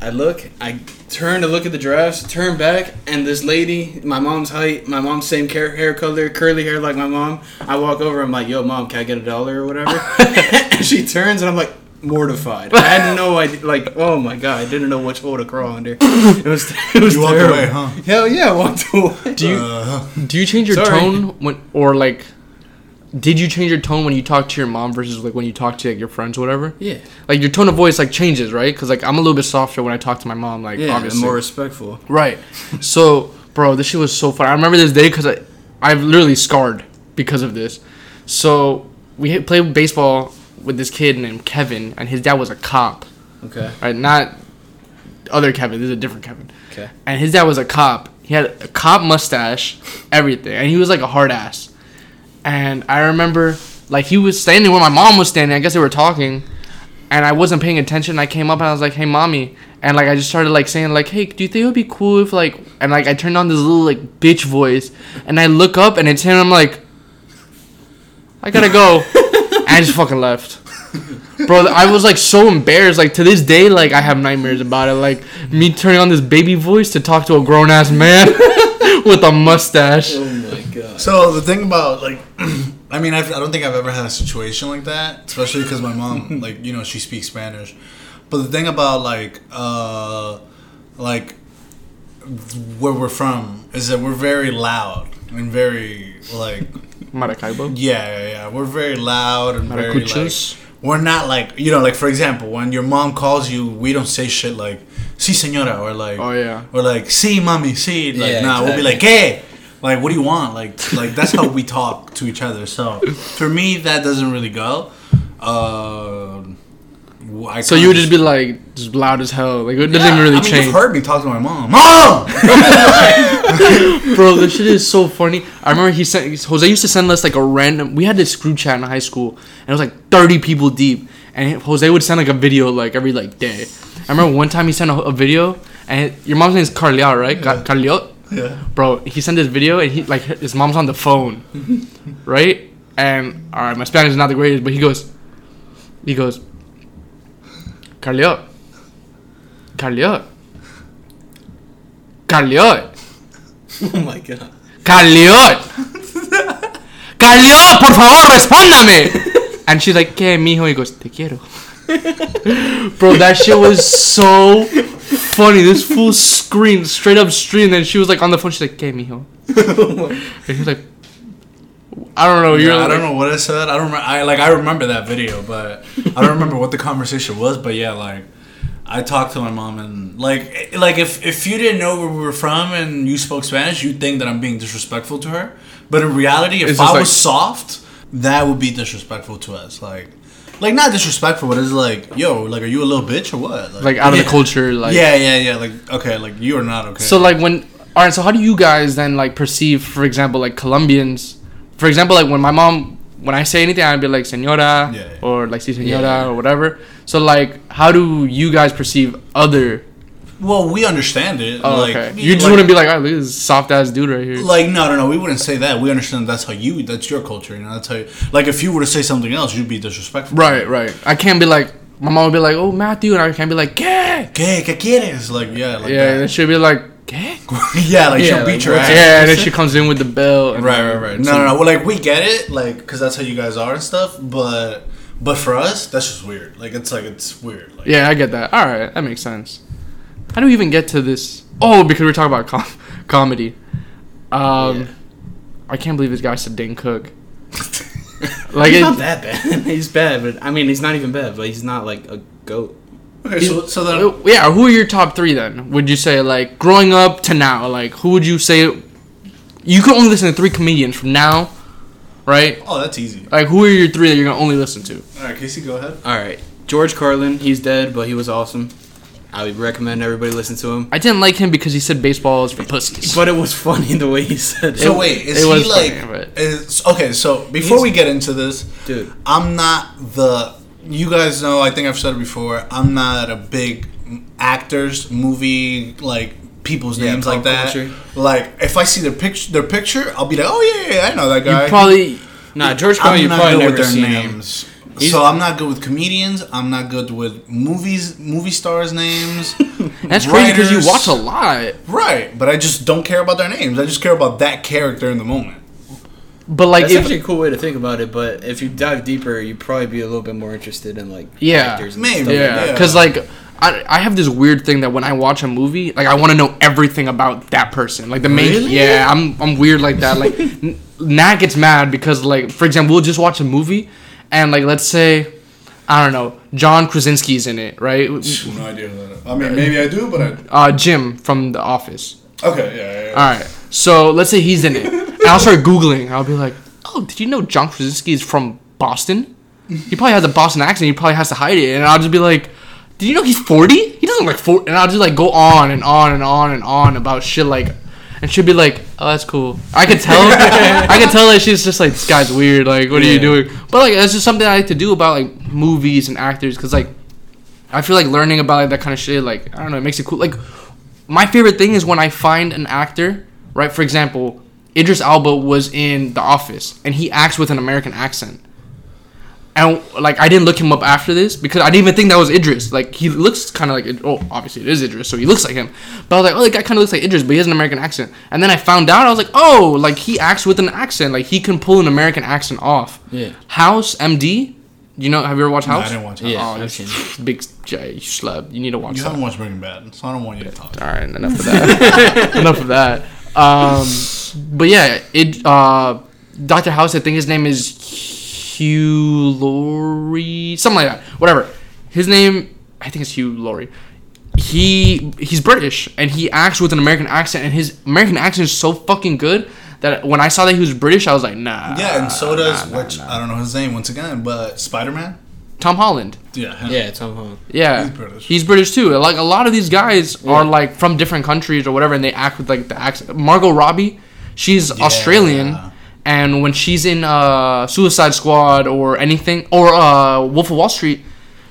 I look. I turn to look at the giraffes. Turn back, and this lady, my mom's height, my mom's same hair, hair color, curly hair like my mom. I walk over. I'm like, "Yo, mom, can I get a dollar or whatever?" and she turns, and I'm like mortified. I had no idea. Like, oh my god, I didn't know which hole to crawl under. It was. It was You walked terrible. away, huh? Hell yeah, I walked away. Do you Uh, do you change your Sorry. tone when or like? Did you change your tone when you talk to your mom versus like when you talk to like your friends or whatever? Yeah, Like your tone of voice like changes, right? Because like I'm a little bit softer when I talk to my mom. Like yeah, obviously, more respectful. Right. So, bro, this shit was so fun. I remember this day because I, I've literally scarred because of this. So we hit- played baseball with this kid named Kevin, and his dad was a cop. Okay. Right, not other Kevin. This is a different Kevin. Okay. And his dad was a cop. He had a cop mustache, everything, and he was like a hard ass. And I remember, like, he was standing where my mom was standing. I guess they were talking, and I wasn't paying attention. I came up and I was like, "Hey, mommy," and like I just started like saying like, "Hey, do you think it would be cool if like?" And like I turned on this little like bitch voice, and I look up and it's him. I'm like, I gotta go, I just fucking left. Bro, I was like so embarrassed. Like to this day, like I have nightmares about it. Like me turning on this baby voice to talk to a grown ass man with a mustache. Oh my god. So the thing about like, I mean, I've, I don't think I've ever had a situation like that, especially because my mom, like, you know, she speaks Spanish. But the thing about like, uh, like where we're from is that we're very loud and very like, Maracaibo. yeah, yeah, yeah. We're very loud and very like. Maracuchos. We're not like you know, like for example, when your mom calls you, we don't say shit like "si señora" or like Oh yeah. or like "si mami, si." Like Yeah, nah, we'll be like "hey." Like, what do you want? Like, like that's how we talk to each other. So, for me, that doesn't really go. Uh, I So you would just be like just loud as hell. Like it doesn't even really I mean, change. You've heard me talk to my mom. Mom. Bro, this shit is so funny. I remember he sent Jose used to send us like a random. We had this group chat in high school, and it was like thirty people deep. And Jose would send like a video like every like day. I remember one time he sent a, a video, and your mom's name is Carliot, right? Carliot. yeah. Bro, he sent this video, and he like his mom's on the phone, right? And all right, my Spanish is not the greatest, but he goes, he goes, Carliot, Carliot, Carliot. Oh my god. Carliot. Carliot, por favor, respóndame. And she's like, ¿qué, mijo? He goes, te quiero. Bro, that shit was so funny. This fool screamed, straight up screamed. And she was like on the phone. She's like, ¿qué, mijo? Oh and he was like, I don't know. You're Yeah, I like, don't know what I said. I don't remember. I like I remember that video, but I don't remember what the conversation was. But yeah, like I talked to my mom and like eh, like if if you didn't know where we were from and you spoke Spanish, you'd think that I'm being disrespectful to her. But in reality, if I was like- soft, that would be disrespectful to us. Like like not disrespectful, but it's like yo, like are you a little bitch or what? Like out of yeah. the culture. Like, yeah, yeah, yeah. Like okay, like you are not okay. So like when all right, so how do you guys then like perceive, for example, like Colombians? For example, like when my mom, when I say anything, I'd be like "señora" Yeah, yeah. or like "si señora" Yeah. or whatever. So like, how do you guys perceive other? well, we understand it. Oh, like, okay. You just like- wouldn't be like, "Oh, look at this soft ass dude right here." Like no, no, no. We wouldn't say that. We understand that's how you. That's your culture. You know. That's how. You, like if you were to say something else, you'd be disrespectful. Right, right. I can't be like, my mom would be like, "Oh, Matthew," and I can't be like, "Gay." ¿Qué? ¿Qué quieres? Like, yeah, like Yeah, and that. she'd be like, "Gay." yeah, like Yeah, she'll like, beat your ass. Yeah, and then she comes in with the bell. And Right, right, right. No, no, no. Well, like we get it, like, cause that's how you guys are and stuff. But, but for us, that's just weird. Like, it's like it's weird. Like, Yeah, I get that. All right, that makes sense. How do we even get to this? Oh, because we're talking about com- comedy. Um, Yeah. I can't believe this guy said Dane Cook. like, He's it, not that bad. he's bad, but I mean, he's not even bad. But he's not like a goat. Okay, so so then uh, yeah. Who are your top three then? Would you say like growing up to now? Like, who would you say? You can only listen to three comedians from now, right? oh, that's easy. Like, who are your three that you're gonna only listen to? All right, Casey, go ahead. All right, George Carlin. He's dead, but he was awesome. I would recommend everybody listen to him. I didn't like him because he said baseball is for pussies. But it was funny the way he said it. So wait, is it was he funny, like? but- Is okay. So before He's- we get into this, dude. I'm not the. You guys know. I think I've said it before. I'm not a big actors, movie like people's Yeah, names like that. culture. Like if I see their picture, their picture, I'll be like, oh yeah, yeah, I know that guy. you probably Nah, George Carlin. I'm You not probably good never with their seen him. names. He's- So I'm not good with comedians. I'm not good with movies, movie stars' names. that's crazy because you watch a lot. right, but I just don't care about their names. I just care about that character in the moment. But like, it's actually a cool way to think about it. But if you dive deeper, you'd probably be a little bit more interested in like Yeah, actors. And maybe. stuff like Yeah, that. Yeah. because like I, I have this weird thing that when I watch a movie, like I want to know everything about that person. Like the main, Really? yeah, I'm I'm weird like that. Like N- Nat gets mad because like for example, we'll just watch a movie, and like let's say, I don't know, John Krasinski's in it, right? No idea. I mean, maybe I do, but I. Uh, Jim from The Office. Okay, yeah, yeah. All right, so let's say he's in it, and I'll start googling. I'll be like, oh, did you know John Krasinski is from Boston? He probably has a Boston accent. He probably has to hide it, and I'll just be like. Did you know he's 40? He doesn't like 40. And I'll just like go on and on and on and on about shit like, and she'll be like, oh, that's cool. I could tell, I could tell that she's just like, this guy's weird. Like, what are you doing? But like, that's just something I like to do about like movies and actors because like, I feel like learning about like that kind of shit, like, I don't know, it makes it cool. Like, my favorite thing is when I find an actor, right? For example, Idris Elba was in The Office and he acts with an American accent. And like I didn't look him up after this because I didn't even think that was Idris. Like he looks kind of like Id- oh obviously it is Idris, so he looks like him. But I was like oh the guy kind of looks like Idris, but he has an American accent. And then I found out I was like oh like he acts with an accent, like he can pull an American accent off. Yeah. House MD, you know have you ever watched No, I didn't watch oh, it. Yeah, Oh, I've you seen big J, you schlub. You need to watch You that. haven't watched Breaking Bad, so I don't want you to talk. All right, enough of that. enough of that. Um, but yeah, it. Uh, Doctor House. I think his name is Hugh Laurie, something like that. Whatever. His name, I think it's Hugh Laurie. He he's British and he acts with an American accent, and his American accent is so fucking good that when I saw that he was British, I was like, nah. Yeah, and so does nah, nah, which nah. I don't know his name once again, but Spider Man. Tom Holland. Yeah, him. Yeah, Tom Holland. Yeah, He's British. He's British too. Like a lot of these guys are like from different countries or whatever, and they act with like the accent. Margot Robbie, she's Australian, and when she's in uh, Suicide Squad or anything or uh, Wolf of Wall Street,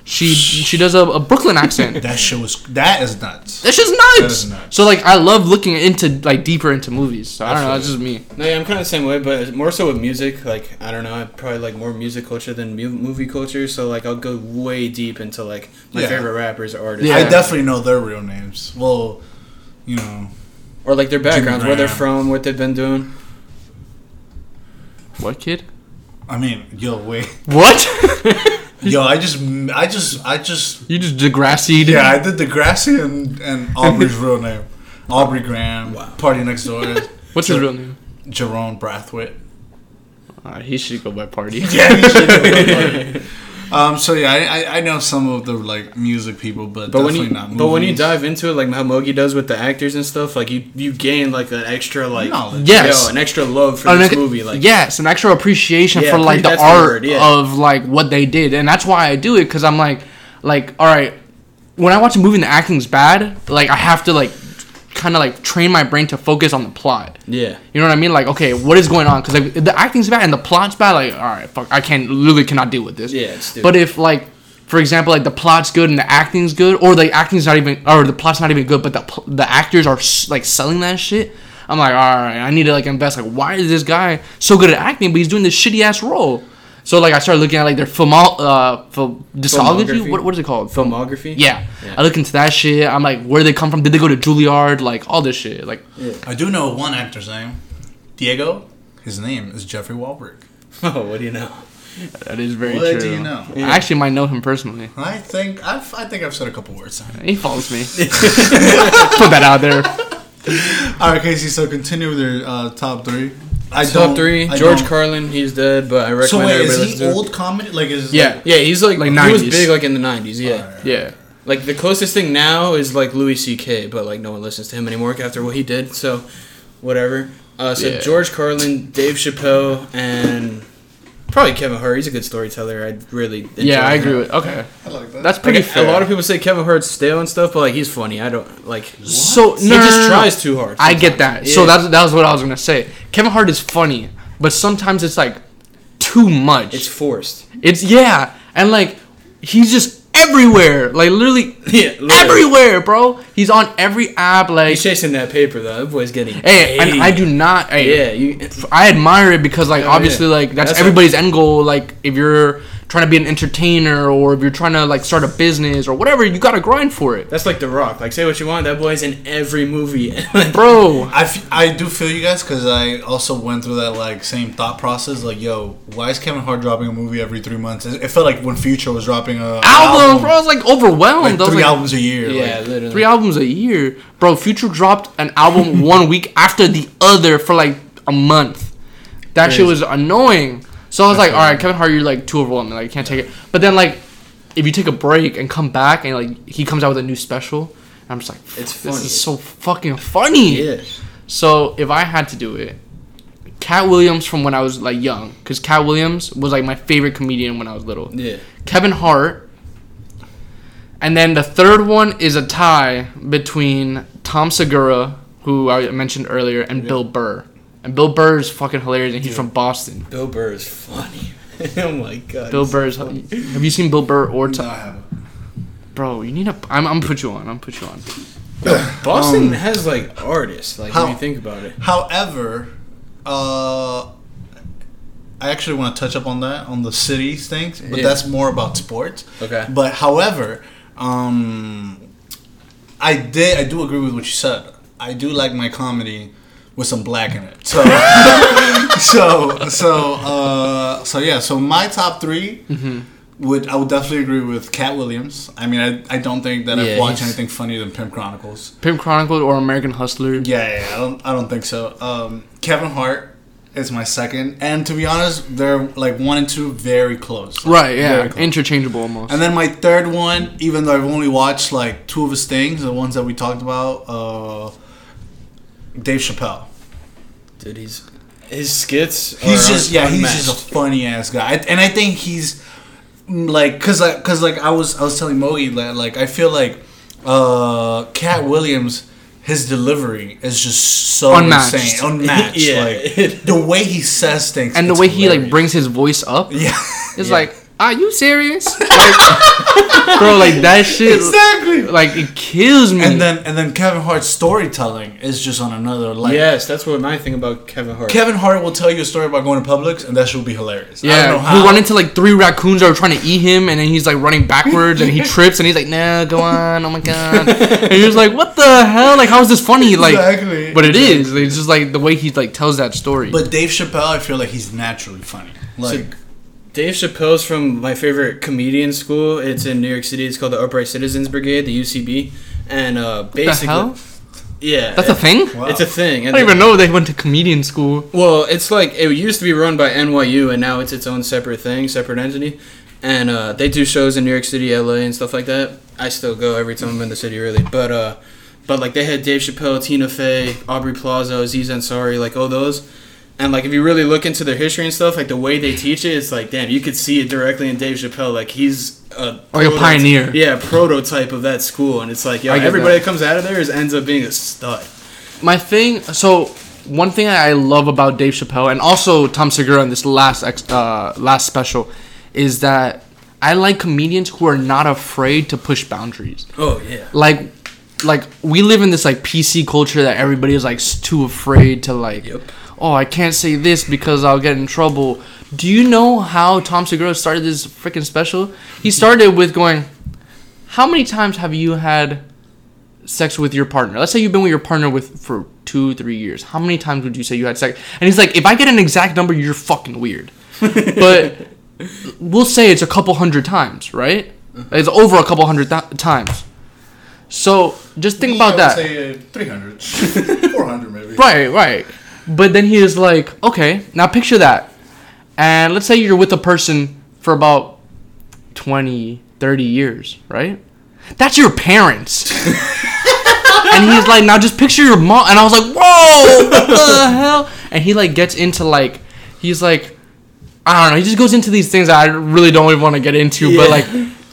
she she does a, a Brooklyn accent. That shit was that is nuts. That's just That nuts. is nuts. So like I love looking into like deeper into movies. So I don't know. That's just me. No, yeah, I'm kind of the same way, but more so with music. Like, I don't know, I probably like more music culture than mu- movie culture. So like, I'll go way deep into like my Yeah. favorite rappers or artists, Yeah. I definitely know their real names. Well, you know, or like their backgrounds, where they're from, what they've been doing. What kid? I mean, yo, wait, What? yo, I just, I just, I just, you just Degrassi? yeah, I did Degrassi and and Aubrey's real name, Aubrey Graham, Wow. Party Next Door, What's his real name? Jerome Brathwaite. Uh, he should go by Party. Yeah, he should know. Um. So yeah, I, I I know some of the like music people, but, But when definitely you not. but when you dive into it, like how Mogi does with the actors and stuff, like you you gain like an extra like Knowledge. Yes. yo, an extra love for an this ex- movie. Like yes, an extra appreciation Yeah, for like the that's the art word, yeah. of like what they did, and that's why I do it because I'm like, like, all right, when I watch a movie and the acting's bad, like I have to like kind of like train my brain to focus on the plot. yeah, You know what I mean? Like, okay, what is going on? Because like, the acting's bad and the plot's bad, like, all right, fuck, I can't literally cannot deal with this. yeah, it's. But if like, for example, like the plot's good and the acting's good, or the acting's not even, or the plot's not even good, but the the actors are like selling that shit, I'm like, all right, I need to like invest. Like, why is this guy so good at acting, but he's doing this shitty ass role? So like I started looking at like their film uh film discography. Filmography? What what is it called? Filmography. Yeah. Yeah. I look into that shit. I'm like, where they come from? Did they go to Juilliard? Like all this shit. Like I do know one actor's name, Diego. His name is Jeffrey Wahlberg. Oh, what do you know? that is very What true. do you know? I actually might know him personally. I think I've I think I've said a couple words. He follows me. Put that out there. All right, Casey. So continue with your uh, top three. I Top don't- three. I George don't- Carlin. He's dead, but I recommend So wait, everybody is listen he to it. old comedy? Like is Yeah, like, yeah. He's like, Like he was 90s. big like in the nineties. Yeah. Alright. Yeah. Like the closest thing now is like Louis C.K., but like no one listens to him anymore after what he did. So, whatever. Uh, so Yeah. George Carlin, Dave Chappelle, and probably Kevin Hart. He's a good storyteller. I really enjoy Yeah, I him. agree with. Okay, I like that. that's Like, pretty a lot of people say Kevin Hart's stale and stuff, but like he's funny. I don't like. so He no, no, just no, no. tries too hard. I get that. sometimes. So that's that was what I was gonna say. Kevin Hart is funny, but sometimes it's like too much. it's forced. It's yeah, and like he's just everywhere, like literally Yeah, literally. everywhere, bro. He's on every app, like He's chasing that paper though. That boy's getting. hey, and. I do not. Hey, Yeah, you. I admire it because like Oh, obviously yeah. like that's, That's everybody's end goal. Like if you're trying to be an entertainer or if you're trying to like start a business or whatever, you gotta grind for it, That's like The Rock. Like say what you want. That boy's in every movie. bro. I, f- I do feel you guys because I also went through that like same thought process. Like, yo, why is Kevin Hart dropping a movie every three months? It it felt like when Future was dropping a Album, bro. I was like overwhelmed. like I was three like, albums a year. yeah, like, literally. Three albums a year, bro. Future dropped an album one week after the other for like a month. That shit was annoying. So I was That's like, all right. Kevin Hart, you're like too overwhelming. Like, you can't take it. But then like, if you take a break and come back and like he comes out with a new special, I'm just like, It's this is so fucking funny. Yeah. So if I had to do it, Katt Williams from when I was like young, because Katt Williams was like my favorite comedian when I was little. Yeah. Kevin Hart. And then the third one is a tie between Tom Segura, who I mentioned earlier, and Bill Burr. And Bill Burr is fucking hilarious, and he's from Boston. Bill Burr is funny. oh my god. Bill Burr is. funny. Have you seen Bill Burr or no, Tom? I haven't. Bro, you need to. I'm, I'm put you on. I'm put you on. Boston Um, has like artists. Like how- when you think about it. However, uh, I actually want to touch up on that on the cities things, but Yeah. that's more about sports. Okay. But however, um, I did I do agree with what you said. I do like my comedy with some black in it. So so so uh, so yeah. So my top 3 Mm-hmm. would I would definitely agree with Katt Williams. I mean, I, I don't think that Yeah, I've watched he's- anything funnier than Pimp Chronicles. Pimp Chronicles or American Hustler. Yeah, yeah, I don't I don't think so. Um, Kevin Hart is my second, and to be honest, they're like one and two very close. Right, yeah. Close. Interchangeable almost. And then my third one, even though I've only watched like two of his things, the ones that we talked about, uh, Dave Chappelle. Dude, he's his skits. He's are just yeah, he's just a funny ass guy, and I think he's mm, like, cause like, cause like I was I was telling Mogi that like I feel like uh, Katt Williams. His delivery is just so Unmatched. insane, unmatched. Yeah. Like the way he says things, and the it's way he like brings his voice up, yeah, it's Yeah. like, are you serious? Like, bro, like that shit. exactly. Like it kills me. And then and then Kevin Hart's storytelling is just on another level. yes, that's what my thing about Kevin Hart. Kevin Hart will tell you a story about going to Publix, and that should be hilarious. I don't know yeah, how. he run into like three raccoons that are trying to eat him, and then he's like running backwards, and he trips, and he's like, "No, go on, oh my god!" and you're just like, "What the hell? Like, how is this funny?" Like, Exactly. but it is. It's just like the way he like tells that story. But Dave Chappelle, I feel like he's naturally funny. Like Dave Chappelle's from my favorite comedian school. It's in New York City. It's called the Upright Citizens Brigade, the UCB. And uh, what the basically, hell? yeah, That's a thing. Wow. It's a thing. I don't even know they went to comedian school. Well, it's like it used to be run by NYU, and now it's its own separate thing, separate entity. And uh, they do shows in New York City, LA, and stuff like that. I still go every time I'm in the city, really. But uh, but like they had Dave Chappelle, Tina Fey, Aubrey Plaza, Aziz Ansari, like all those. And like if you really look into their history and stuff, like the way they teach it, it's like damn, you could see it directly in Dave Chappelle. Like he's a Like a pioneer. Yeah, prototype of that school, and it's like yo, everybody that. that comes out of there is ends up being a stud. My thing, so one thing I love about Dave Chappelle and also Tom Segura in this last ex, uh, last special is that I like comedians who are not afraid to push boundaries. Oh yeah. Like, like we live in this like PC culture that everybody is like too afraid to like. Yep. Oh, I can't say this because I'll get in trouble. Do you know how Tom Segura started this freaking special? He started with going, "How many times have you had sex with your partner? Let's say you've been with your partner with for two, three years. How many times would you say you had sex?" And he's like, "If I get an exact number, you're fucking weird." but we'll say it's a couple hundred times, right? It's over a couple hundred th- times. So just think about that. Say uh, 300, 400 maybe. Right, right. But then he is like, okay, now picture that. And let's say you're with a person for about 20, 30 years, right? That's your parents. and he's like, now just picture your mom. And I was like, whoa, what the hell? And he like gets into like, he's like, I don't know. He just goes into these things that I really don't even want to get into. But like,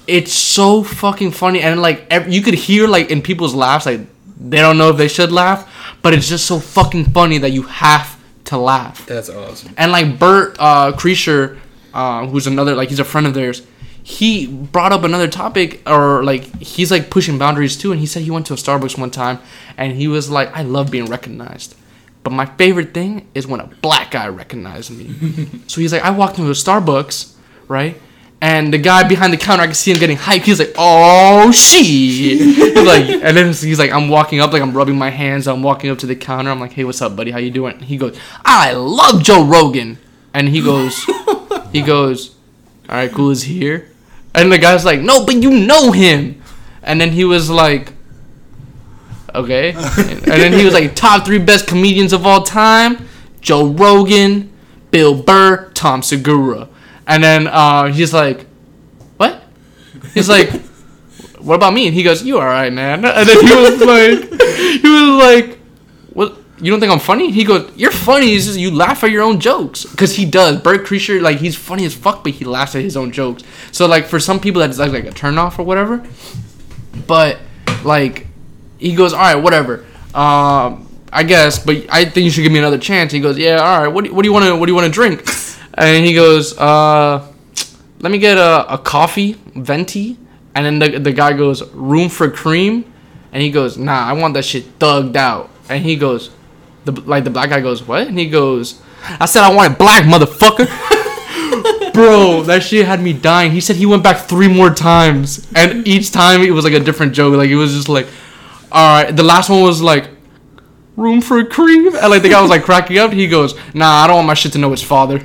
it's so fucking funny. And like, ev- you could hear like in people's laughs, like, they don't know if they should laugh. But it's just so fucking funny that you have to laugh. That's awesome. And like Bert uh, Kreischer, uh, who's another like he's a friend of theirs, he brought up another topic or like he's like pushing boundaries too. And he said he went to a Starbucks one time and he was like, I love being recognized, but my favorite thing is when a black guy recognized me. so he's like, I walked into a Starbucks, right? And the guy behind the counter, I can see him getting hyped. He's like, "Oh shit!" He's like, and then he's like, "I'm walking up, like I'm rubbing my hands. I'm walking up to the counter. I'm like, "Hey, what's up, buddy? How you doing?" He goes, "I love Joe Rogan." And he goes, he goes, "All right, cool. Is here?" And the guy's like, "No, but you know him." And then he was like, "Okay." and then he was like, "Top three best comedians of all time: Joe Rogan, Bill Burr, Tom Segura." And then uh, he's like, "What?" He's like, "What about me?" And he goes, "You all right, man?" And then he was like, he was like, "What? You don't think I'm funny?" He goes, "You're funny. It's just you laugh at your own jokes." Because he does. Bert Kreischer, like he's funny as fuck, but he laughs at his own jokes. So like for some people that's like, like a turn off or whatever. But like he goes, "All right, whatever." Um, I guess, but I think you should give me another chance. He goes, "Yeah, all right. What do, what do you want to what do you want to drink?" And he goes, "Uh, let me get a, a coffee, venti." And then the, the guy goes, "Room for cream." And he goes, "Nah, I want that shit thugged out." And he goes, the like the black guy goes, "What?" And he goes, "I said I want it black, motherfucker." Bro, that shit had me dying. He said he went back three more times, and each time it was like a different joke. Like it was just like, all right. The last one was like, room for cream, and like the guy was like cracking up. He goes, Nah, I don't want my shit to know his father.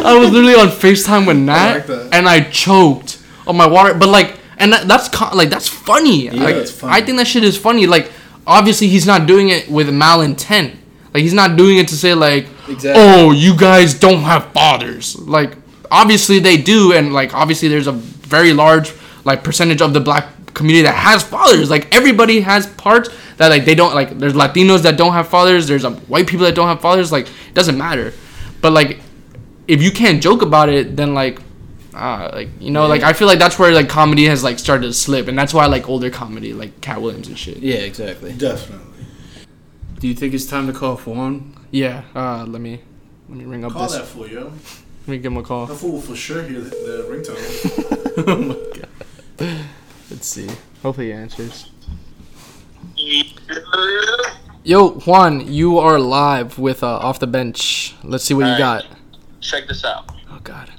I was literally on Facetime with Nat, like that. and I choked on my water. But like, and that, that's co- like that's funny. like, it's funny. I think that shit is funny. Like, obviously he's not doing it with malintent. Like he's not doing it to say like, Exactly. oh, you guys don't have fathers. Like, obviously they do, and like obviously there's a very large like percentage of the black community that has fathers. Like everybody has parts that like they don't like. There's Latinos that don't have fathers. There's um, white people that don't have fathers. Like it doesn't matter. But like, if you can't joke about it, then like. Uh, like you know, like I feel like that's where like comedy has like started to slip, and that's why I like older comedy, like Katt Williams and shit. Yeah, exactly. Definitely. Do you think it's time to call Juan? Yeah. Uh, let me let me ring up Call this. that fool, yo. Let me give him a call. That fool for sure hear the, the ringtone. Let's see. Hopefully he answers. Yo, Juan, you are live with uh, off the bench. Let's see what you Alright. got. Check this out. Oh God.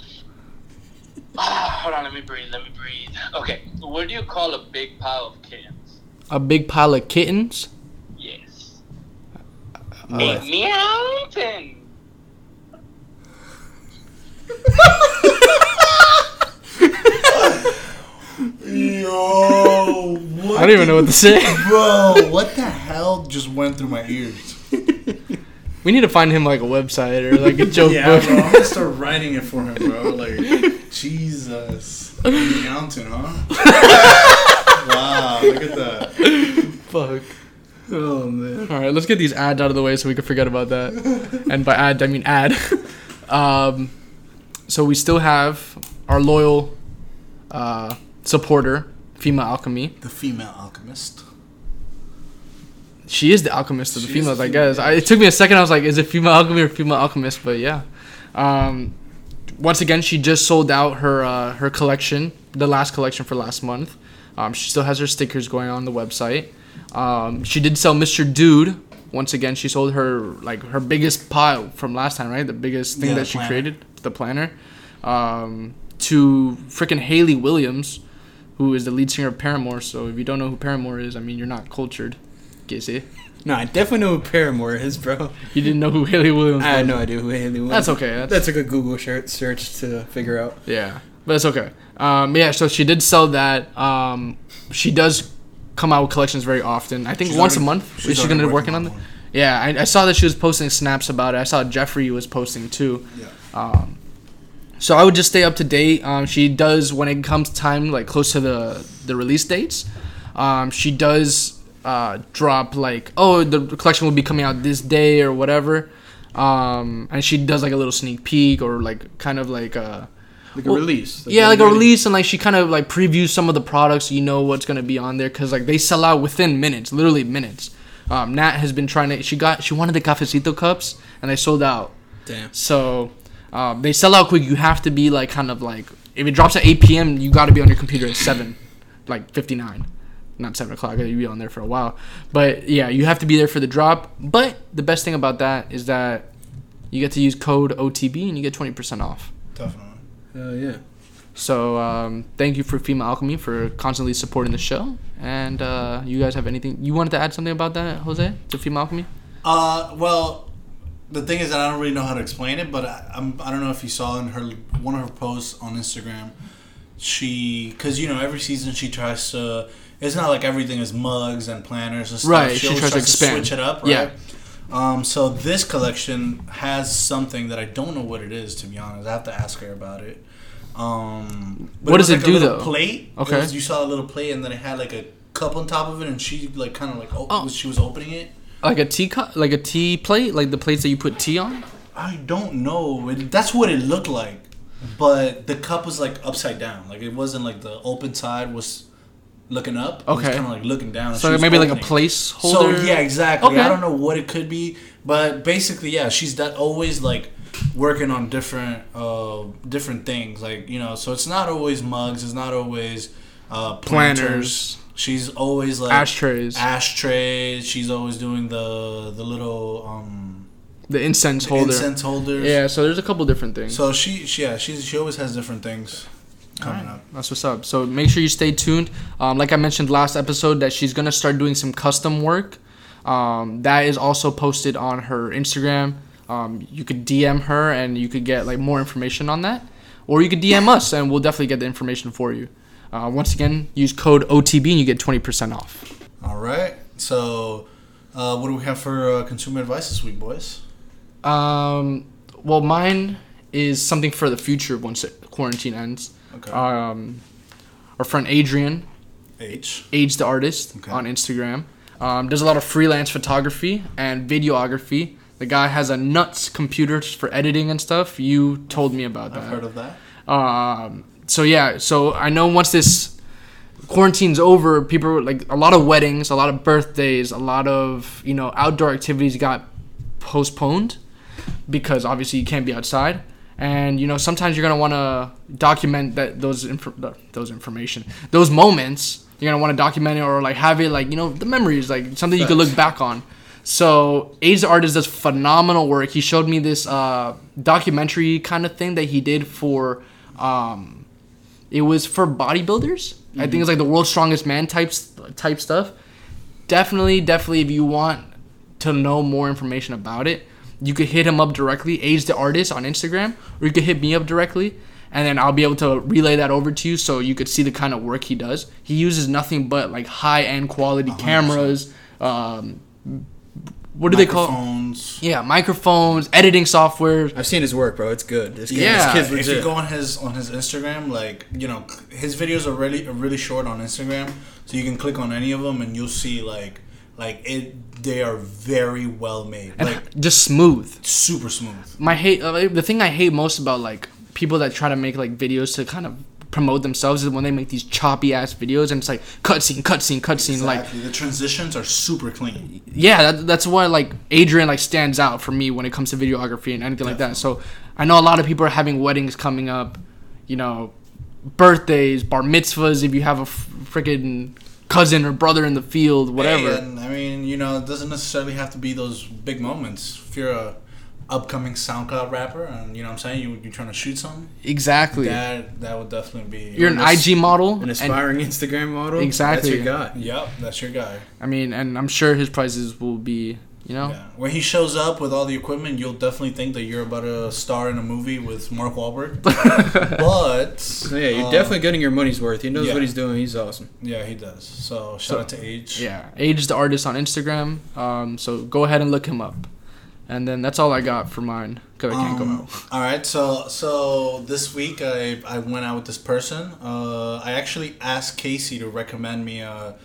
Ah, hold on, let me breathe. Let me breathe. Okay, what do you call a big pile of kittens? A big pile of kittens. Yes. Uh, A meowton. Yo, what I don't even know what to say. Bro, what the hell just went through my ears? we need to find him like a website or like a joke Yeah, book. bro. I'm gonna start writing it for him, bro. Like, Jesus. Mountain, huh? wow, look at that. Fuck. Oh man. All right, let's get these ads out of the way so we can forget about that. and by ad, I mean ad. um, so we still have our loyal uh, supporter, Female Alchemy. The female alchemist. She is the alchemist of the She females, the I guess. female, I, it took me a second. I was like, is it female alchemy or female alchemist? But yeah. Um, once again, she just sold out her uh, her collection, the last collection for last month. Um, she still has her stickers going on the website. Um, she did sell Mr. Dude Once again, she sold her like her biggest pile from last time, right? The biggest thing Yeah, that she planner. created, the planner, um, to freaking Hayley Williams, who is the lead singer of Paramore. So if you don't know who Paramore is, I mean, you're not cultured. Guess it. No, I definitely know who Paramore is, bro. You didn't know who Hayley Williams I had no idea who Hayley Williams That's okay. That's, That's a good Google search search to figure out. Yeah, but it's okay. Um, yeah, so she did sell that. Um, she does come out with collections very often. I think She's once already- a month. she's Is she already gonna be working on it? Yeah, I, I saw that she was posting snaps about it. I saw Jeffrey was posting too. Yeah. Um, so I would just stay up to date. Um, she does when it comes time like close to the the release dates. Um, she does uh, drop like oh the collection will be coming out this day or whatever. Um, and she does like a little sneak peek or like kind of like uh Like Well, a release. yeah, like a release, and like she kind of like previews some of the products. So you know what's gonna be on there because like they sell out within minutes, literally minutes. Um, Nat has been trying to. She got she wanted the cafecito cups, and they sold out. Damn. So um, they sell out quick. You have to be like kind of like if it drops at 8 p.m., you got to be on your computer at seven, like 59, not seven o'clock. You be on there for a while. But yeah, you have to be there for the drop. But the best thing about that is that you get to use code OTB and you get 20% off. Definitely. Hell yeah. So um, thank you for Female Alchemy for constantly supporting the show. And uh, you guys have anything you wanted to add something about that, Jose, to Female Alchemy? Uh, well, the thing is that I don't really know how to explain it, but I, I'm I don't know if you saw in her one of her posts on Instagram, she because you know every season she tries to. It's not like everything is mugs and planners and stuff. Right, she always tries to expand. switch it up. Right? Yeah. Um, so this collection has something that I don't know what it is. To be honest, I have to ask her about it. Um, but What does it like a do, though? Plate. Okay. you saw a little plate, and then it had like a cup on top of it, and she like kind of like oh, Oh. she was opening it. Like a tea cup, like a tea plate, like the plates that you put tea on. I don't know. It, that's what it looked like, but the cup was like upside down. Like it wasn't like the open side was looking up. It was Okay. kind of like looking down. So maybe like a opening placeholder. So yeah, exactly. Okay. I don't know what it could be, but basically, yeah, she's that always like working on different uh different things. Like you know, so it's not always mugs. It's not always uh planters. Planners. She's always like Ashtrays. ashtrays. She's always doing the the little um the incense holder. incense holders. Yeah, so there's a couple different things. So she, she yeah, she's she always has different things coming Alright. up. That's what's up. So make sure you stay tuned. Um, like I mentioned last episode, that she's gonna start doing some custom work. Um, that is also posted on her Instagram. Um, you could DM her and you could get like more information on that, or you could DM us and we'll definitely get the information for you. Uh, once again, use code OTB and you get twenty percent off. All right. So, uh, what do we have for uh, consumer advice this week, boys? Um, well, mine is something for the future once it, quarantine ends. Okay. Um, our friend Adrian H. Age the Artist Okay. on Instagram. Um, does a lot of freelance photography and videography. The guy has a nuts computer for editing and stuff. You told me about that. I've heard of that. Um, so yeah, so I know once this quarantine's over, people like a lot of weddings, a lot of birthdays, a lot of you know outdoor activities got postponed because obviously you can't be outside. And you know sometimes you're gonna want to document that those inf- those information, those moments. You're gonna want to document it or like have it like you know the memories, like something you could look back on. So Age the Artist does phenomenal work. He showed me this uh, documentary kind of thing that he did for. Um, it was for bodybuilders. I think it's like the world's strongest man types type stuff. Definitely, definitely, if you want to know more information about it, you could hit him up directly, Age the Artist on Instagram, or you could hit me up directly, and then I'll be able to relay that over to you so you could see the kind of work he does. He uses nothing but like high end quality cameras. Um, what do they call? Microphones. Yeah, microphones, editing software. I've seen his work, bro. It's good. This kid, Yeah. this kid's If you go on his on his Instagram, like you know, his videos are really are really short on Instagram, so you can click on any of them and you'll see like like it. They are very well made, And like just smooth. super smooth. my hate uh, the thing I hate most about like people that try to make like videos to kind of promote themselves is when they make these choppy ass videos and it's like cutscene, cutscene, cutscene. Like the transitions are super clean. yeah, that, that's why like Adrian like stands out for me when it comes to videography and anything like that. So I know a lot of people are having weddings coming up, you know, birthdays, bar mitzvahs. If you have a freaking cousin or brother in the field, whatever. Hey, and I mean, you know, it doesn't necessarily have to be those big moments. If you're a upcoming SoundCloud rapper, and you know what I'm saying, you you're trying to shoot something, exactly. that that would definitely be. You're an An IG model. An and- aspiring Instagram model. Exactly. That's your guy. Yep, that's your guy. I mean, and I'm sure his prices will be, you know. Yeah. When he shows up with all the equipment, you'll definitely think that you're about to star in a movie with Mark Wahlberg. but So yeah, you're uh, definitely getting your money's worth. He knows yeah. what he's doing. He's awesome. Yeah, he does. So shout out to Age. Yeah, Age the artist on Instagram. Um, so go ahead and look him up. And then that's all I got for mine because I can't go Um, out. All right, so so this week I I went out with this person. Uh, I actually asked Casey to recommend me a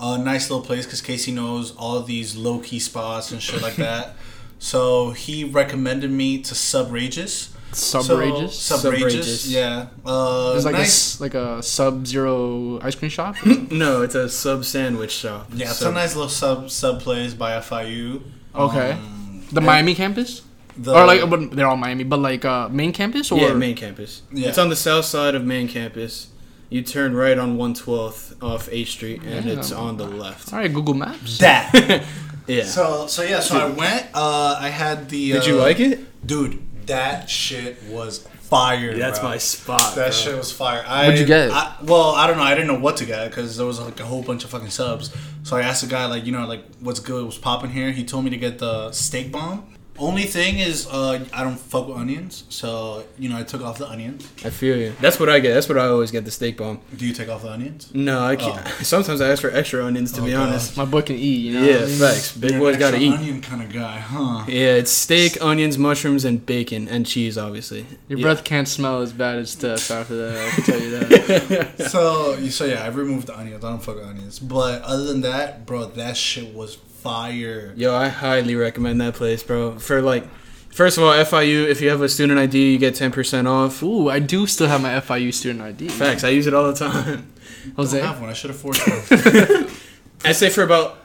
a nice little place because Casey knows all of these low key spots and shit like that. So he recommended me to Subrageous. Subrageous. So, Subrageous. Subrageous, yeah. Uh, There's like a nice. s- like a Sub Zero ice cream shop. No, it's a sub sandwich shop. Yeah, it's Sub- a nice little sub sub place by FIU. Okay. Um, The and Miami campus, the- or like but they're all Miami, but like uh, main campus or yeah, main campus. Yeah. It's on the south side of main campus. You turn right on 112th off H Street, and Yeah. it's on the left. All right, Google Maps. that. Yeah. So so yeah, so I went. Uh, I had the. Did you uh, like it? dude? That shit was fire. That's bro. my spot. That bro. shit was fire. I, What'd you get? I, well, I don't know. I didn't know what to get because there was like a whole bunch of fucking subs. So I asked the guy like, you know, like what's good, what's popping here. He told me to get the steak bomb. Only thing is, uh, I don't fuck with onions, so you know I took off the onions. I feel you. That's what I get. That's what I always get. The steak bomb. Do you take off the onions? No, I can't. Sometimes I ask for extra onions. To Oh, be God. honest. My boy can eat. You know. Yeah, what I mean? facts. Big You're boys gotta extra eat. Onion kind of guy, huh? Yeah, it's steak, onions, mushrooms, and bacon and cheese, obviously. Your Yeah. breath can't smell as bad as stuff after that. I can tell you that. so so yeah, I removed the onions. I don't fuck with onions. But other than that, bro, that shit was fire. Yo, I highly recommend that place, bro. For like, first of all, FIU. If you have a student ID, you get ten percent off. Ooh, I do still have my FIU student ID. Facts. I use it all the time. I Jose. don't have one. I should afford one. I say for about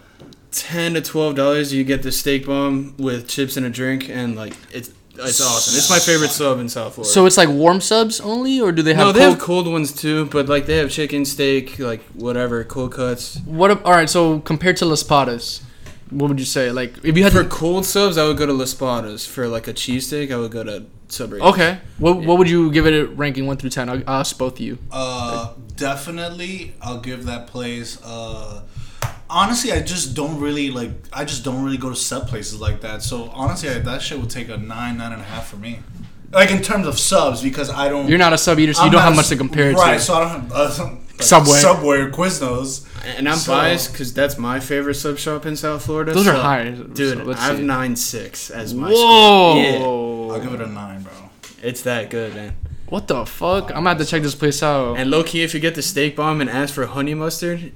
ten to twelve dollars, you get the steak bomb with chips and a drink, and like it's it's awesome. It's my favorite sub in South Florida. So it's like warm subs only, or do they have? no, they have cold- cold ones too, but like they have chicken, steak, like whatever, cold cuts. What? ab- All right. So compared to Las Patas, what would you say? Like if you had For to. cold subs, I would go to Las Patas. For like a cheesesteak, I would go to Subrageous. Okay. What What would you give it a ranking one through ten? I'll I'll ask both of you. Uh, definitely, I'll give that place. Uh, honestly, I just don't really like. I just don't really go to sub places like that. So honestly, I, that shit would take a nine, nine and a half for me. Like in terms of subs, because I don't. You're not a sub eater, so you I'm don't have much s- to compare it right, to. so I don't have uh, some, like Subway. Subway or Quiznos. And I'm So- biased because that's my favorite sub shop in South Florida. Those are so- high, dude. so I have see. nine six as my Whoa. I'll give it a nine, bro. It's that good, man. What the fuck? I'm gonna have to check this place out. And low key, if you get the steak bomb and ask for honey mustard,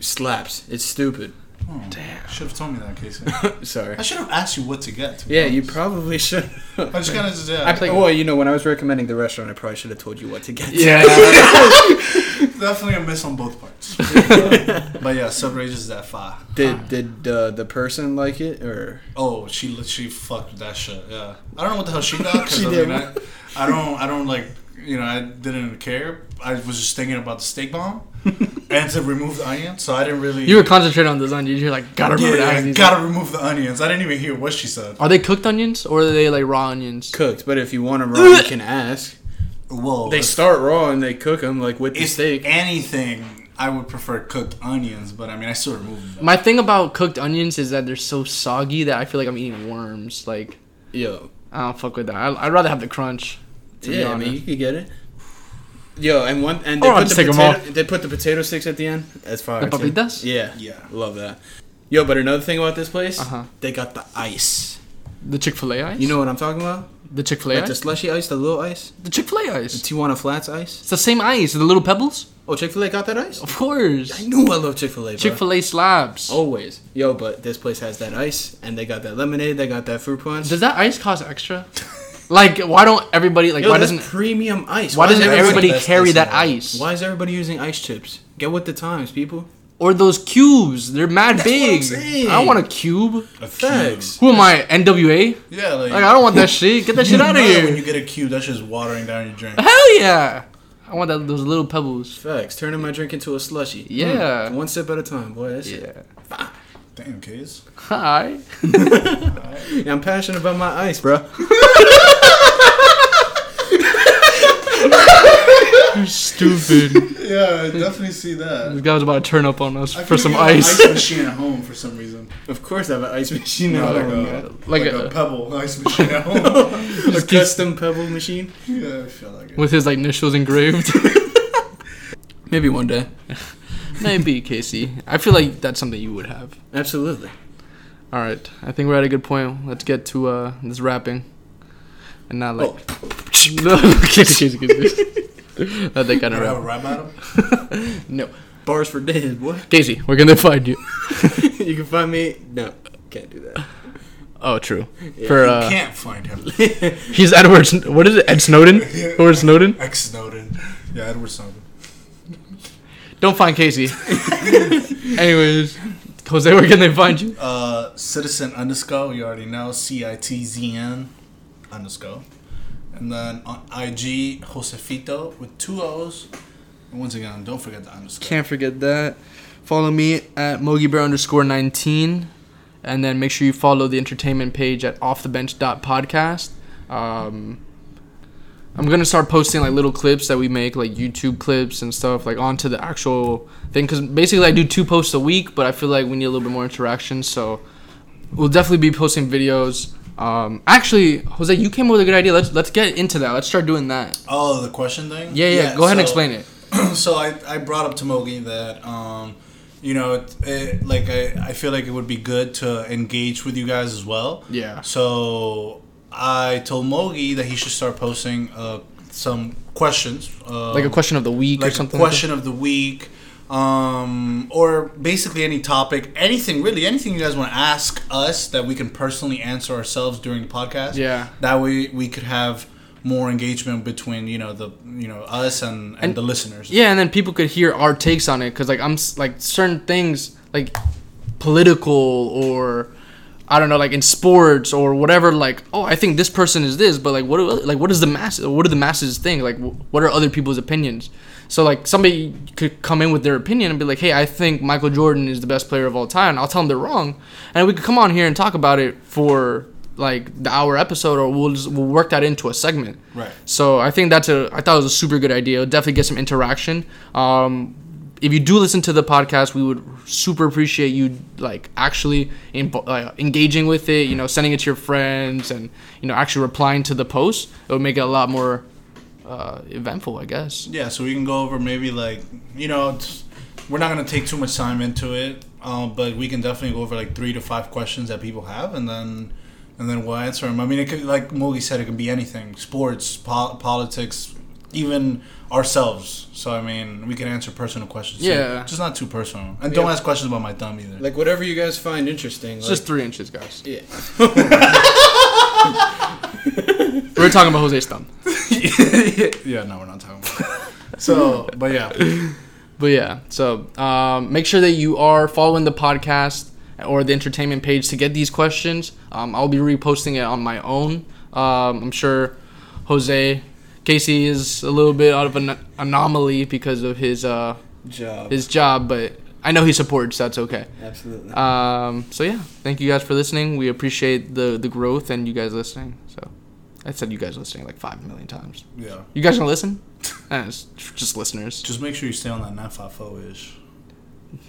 slaps. It's stupid. Oh, Damn, should have told me that, Casey. Sorry. I should have asked you what to get. to be Yeah, you probably should. I just kind of just yeah. I play, well, you know, when I was recommending the restaurant, I probably should have told you what to get. yeah. definitely a miss on both parts. but yeah, Subrageous is that far. Did did uh, the person like it or? Oh, she lit- she fucked that shit. Yeah, I don't know what the hell she got. She I, did. I, I don't I don't like you know I didn't care. I was just thinking about the steak bomb and to remove the onion, so I didn't really. You were concentrating on those onions. You're like, gotta yeah, remember yeah, to ask these. gotta remove the onions. I didn't even hear what she said. Are they cooked onions or are they like raw onions? Cooked, but if you want them raw, you can ask. Whoa, They start raw and they cook them like with the if steak. anything, I would prefer cooked onions, but I mean I still remove them. My thing about cooked onions is that they're so soggy that I feel like I'm eating worms. Like Yo, I don't fuck with that. I'd rather have the crunch. To be yeah, I mean you could get it. Yo, and one and they Or I'll put just the take 'em potato. They put the potato sticks at the end. That's fire. The too. papitas? Yeah, Yeah. love that. Yo, but another thing about this place, Uh-huh. they got the ice. The Chick Fil A ice. You know what I'm talking about? the Chick Fil A Like ice. the slushy ice, the little ice, The Chick Fil A ice. the ice. Tijuana Flats ice. It's the same ice. The little pebbles. Oh, Chick Fil A got that ice. Of course. I knew I love Chick Fil A. Chick Fil A slabs. Always. Yo, but this place has that ice, and they got that lemonade, they got that fruit punch. Does that ice cost extra? like, why don't everybody like? Yo, why that's doesn't premium ice? why is doesn't everybody that's carry ice that in the world. ice? Why is everybody using ice chips? Get with the times, people. Or those cubes? They're mad That's what I'm big. I want a cube. A Facts. Who am I? NWA? Yeah, like, Like I don't want that shit. Get that shit out of know that When here. you get a cube, that's just watering down your drink. Hell yeah. I want that those little pebbles. Facts. Turning my drink into a slushy. Yeah. Mm. One sip at a time, boy. That's it. Yeah. Damn, Case. Hi. Yeah, I'm passionate about my ice, bro. You're stupid. Yeah, I definitely see that. this that. guy was about to turn up on us I for think some you have an ice. ice machine at home for some reason. Of course, I have an ice machine No, at like home. a, man. Like like, a- a, pebble ice machine at home. a custom pebble machine. yeah, I feel like it. With his like initials engraved. Maybe one day. Maybe, Casey. I feel like that's something you would have. Absolutely. All right. I think we're at a good point. Let's get to uh this rapping. And not like. no, Casey, Casey, Casey. That they kind Wanna have a of rap battle? No. Bars for days, boy. Casey, where can they find you? you can find me. No, can't do that. Oh, true. Yeah, For you uh, can't find him. he's Edward. Sn- What is it? Ed Snowden. Edward Snowden. Ex Snowden. Yeah, Edward Snowden. Don't find Casey. Anyways, Jose, where can they find you? Uh, Citizen underscore, you already know. C I T Z N underscore. And then on IG, Josefito with two O's. And once again, don't forget the underscore. Can't forget that. Follow me at mogibear underscore 19. And then make sure you follow the entertainment page at offthebench.podcast. Um, I'm going to start posting like little clips that we make, like YouTube clips and stuff, like onto the actual thing. Because basically, I do two posts a week, but I feel like we need a little bit more interaction. So we'll definitely be posting videos. Um, actually, Jose, you came up with a good idea. Let's let's get into that. Let's start doing that. Oh, the question thing? Yeah, yeah. go ahead and explain it. so I, I brought up to Mogi that um, you know it, it, like I, I feel like it would be good to engage with you guys as well. Yeah. So I told Mogi that he should start posting uh, some questions, uh, Like a question of the week or something. a question of the week, um, or basically any topic, anything really, anything you guys want to ask us that we can personally answer ourselves during the podcast. Yeah. That way we could have more engagement between you know the you know us and, and, And- the listeners. Yeah, and then people could hear our takes on it because like I'm like certain things like political or I don't know like in sports or whatever like oh I think this person is this but like what do, like what is the mass what do the masses think like what are other people's opinions so like somebody could come in with their opinion and be like hey I think Michael Jordan is the best player of all time and I'll tell them they're wrong and we could come on here and talk about it for like the hour episode or we'll just, we'll work that into a segment Right. so I think that's a I thought it was a super good idea. It'll definitely get some interaction. Um, if you do listen to the podcast, we would super appreciate you like actually in, uh, engaging with it. You know, sending it to your friends and you know actually replying to the post. It would make it a lot more uh, eventful, I guess. Yeah, so we can go over maybe like you know, we're not gonna take too much time into it, um, but we can definitely go over like three to five questions that people have, and then and then we'll answer them. I mean, it could like Mogi said, it can be anything: sports, pol- politics, even ourselves. So I mean, we can answer personal questions. too. Yeah. just not too personal, and don't ask questions about my thumb either. Like whatever you guys find interesting. It's like, just three inches, guys. yeah. We're talking about Jose's thumb. yeah, no, we're not talking about. That. So, but yeah, But yeah, so um, make sure that you are following the podcast or the entertainment page to get these questions. Um, I'll be reposting it on my own. Um, I'm sure Jose Casey is a little bit out of an anomaly because of his uh, Job. his job, but I know he supports. That's okay. Absolutely. Um, so yeah, thank you guys for listening. We appreciate the the growth and you guys listening. So I said you guys listening like five million times. yeah. You guys gonna listen? Eh, just listeners. Just make sure you stay on that nine five four ish.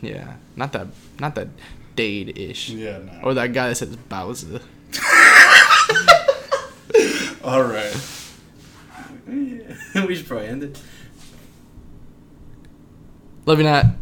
Yeah, not that, not that Dade ish, Yeah, no. or that guy that says Bowser. All right. we should probably end it. Love you, Nat.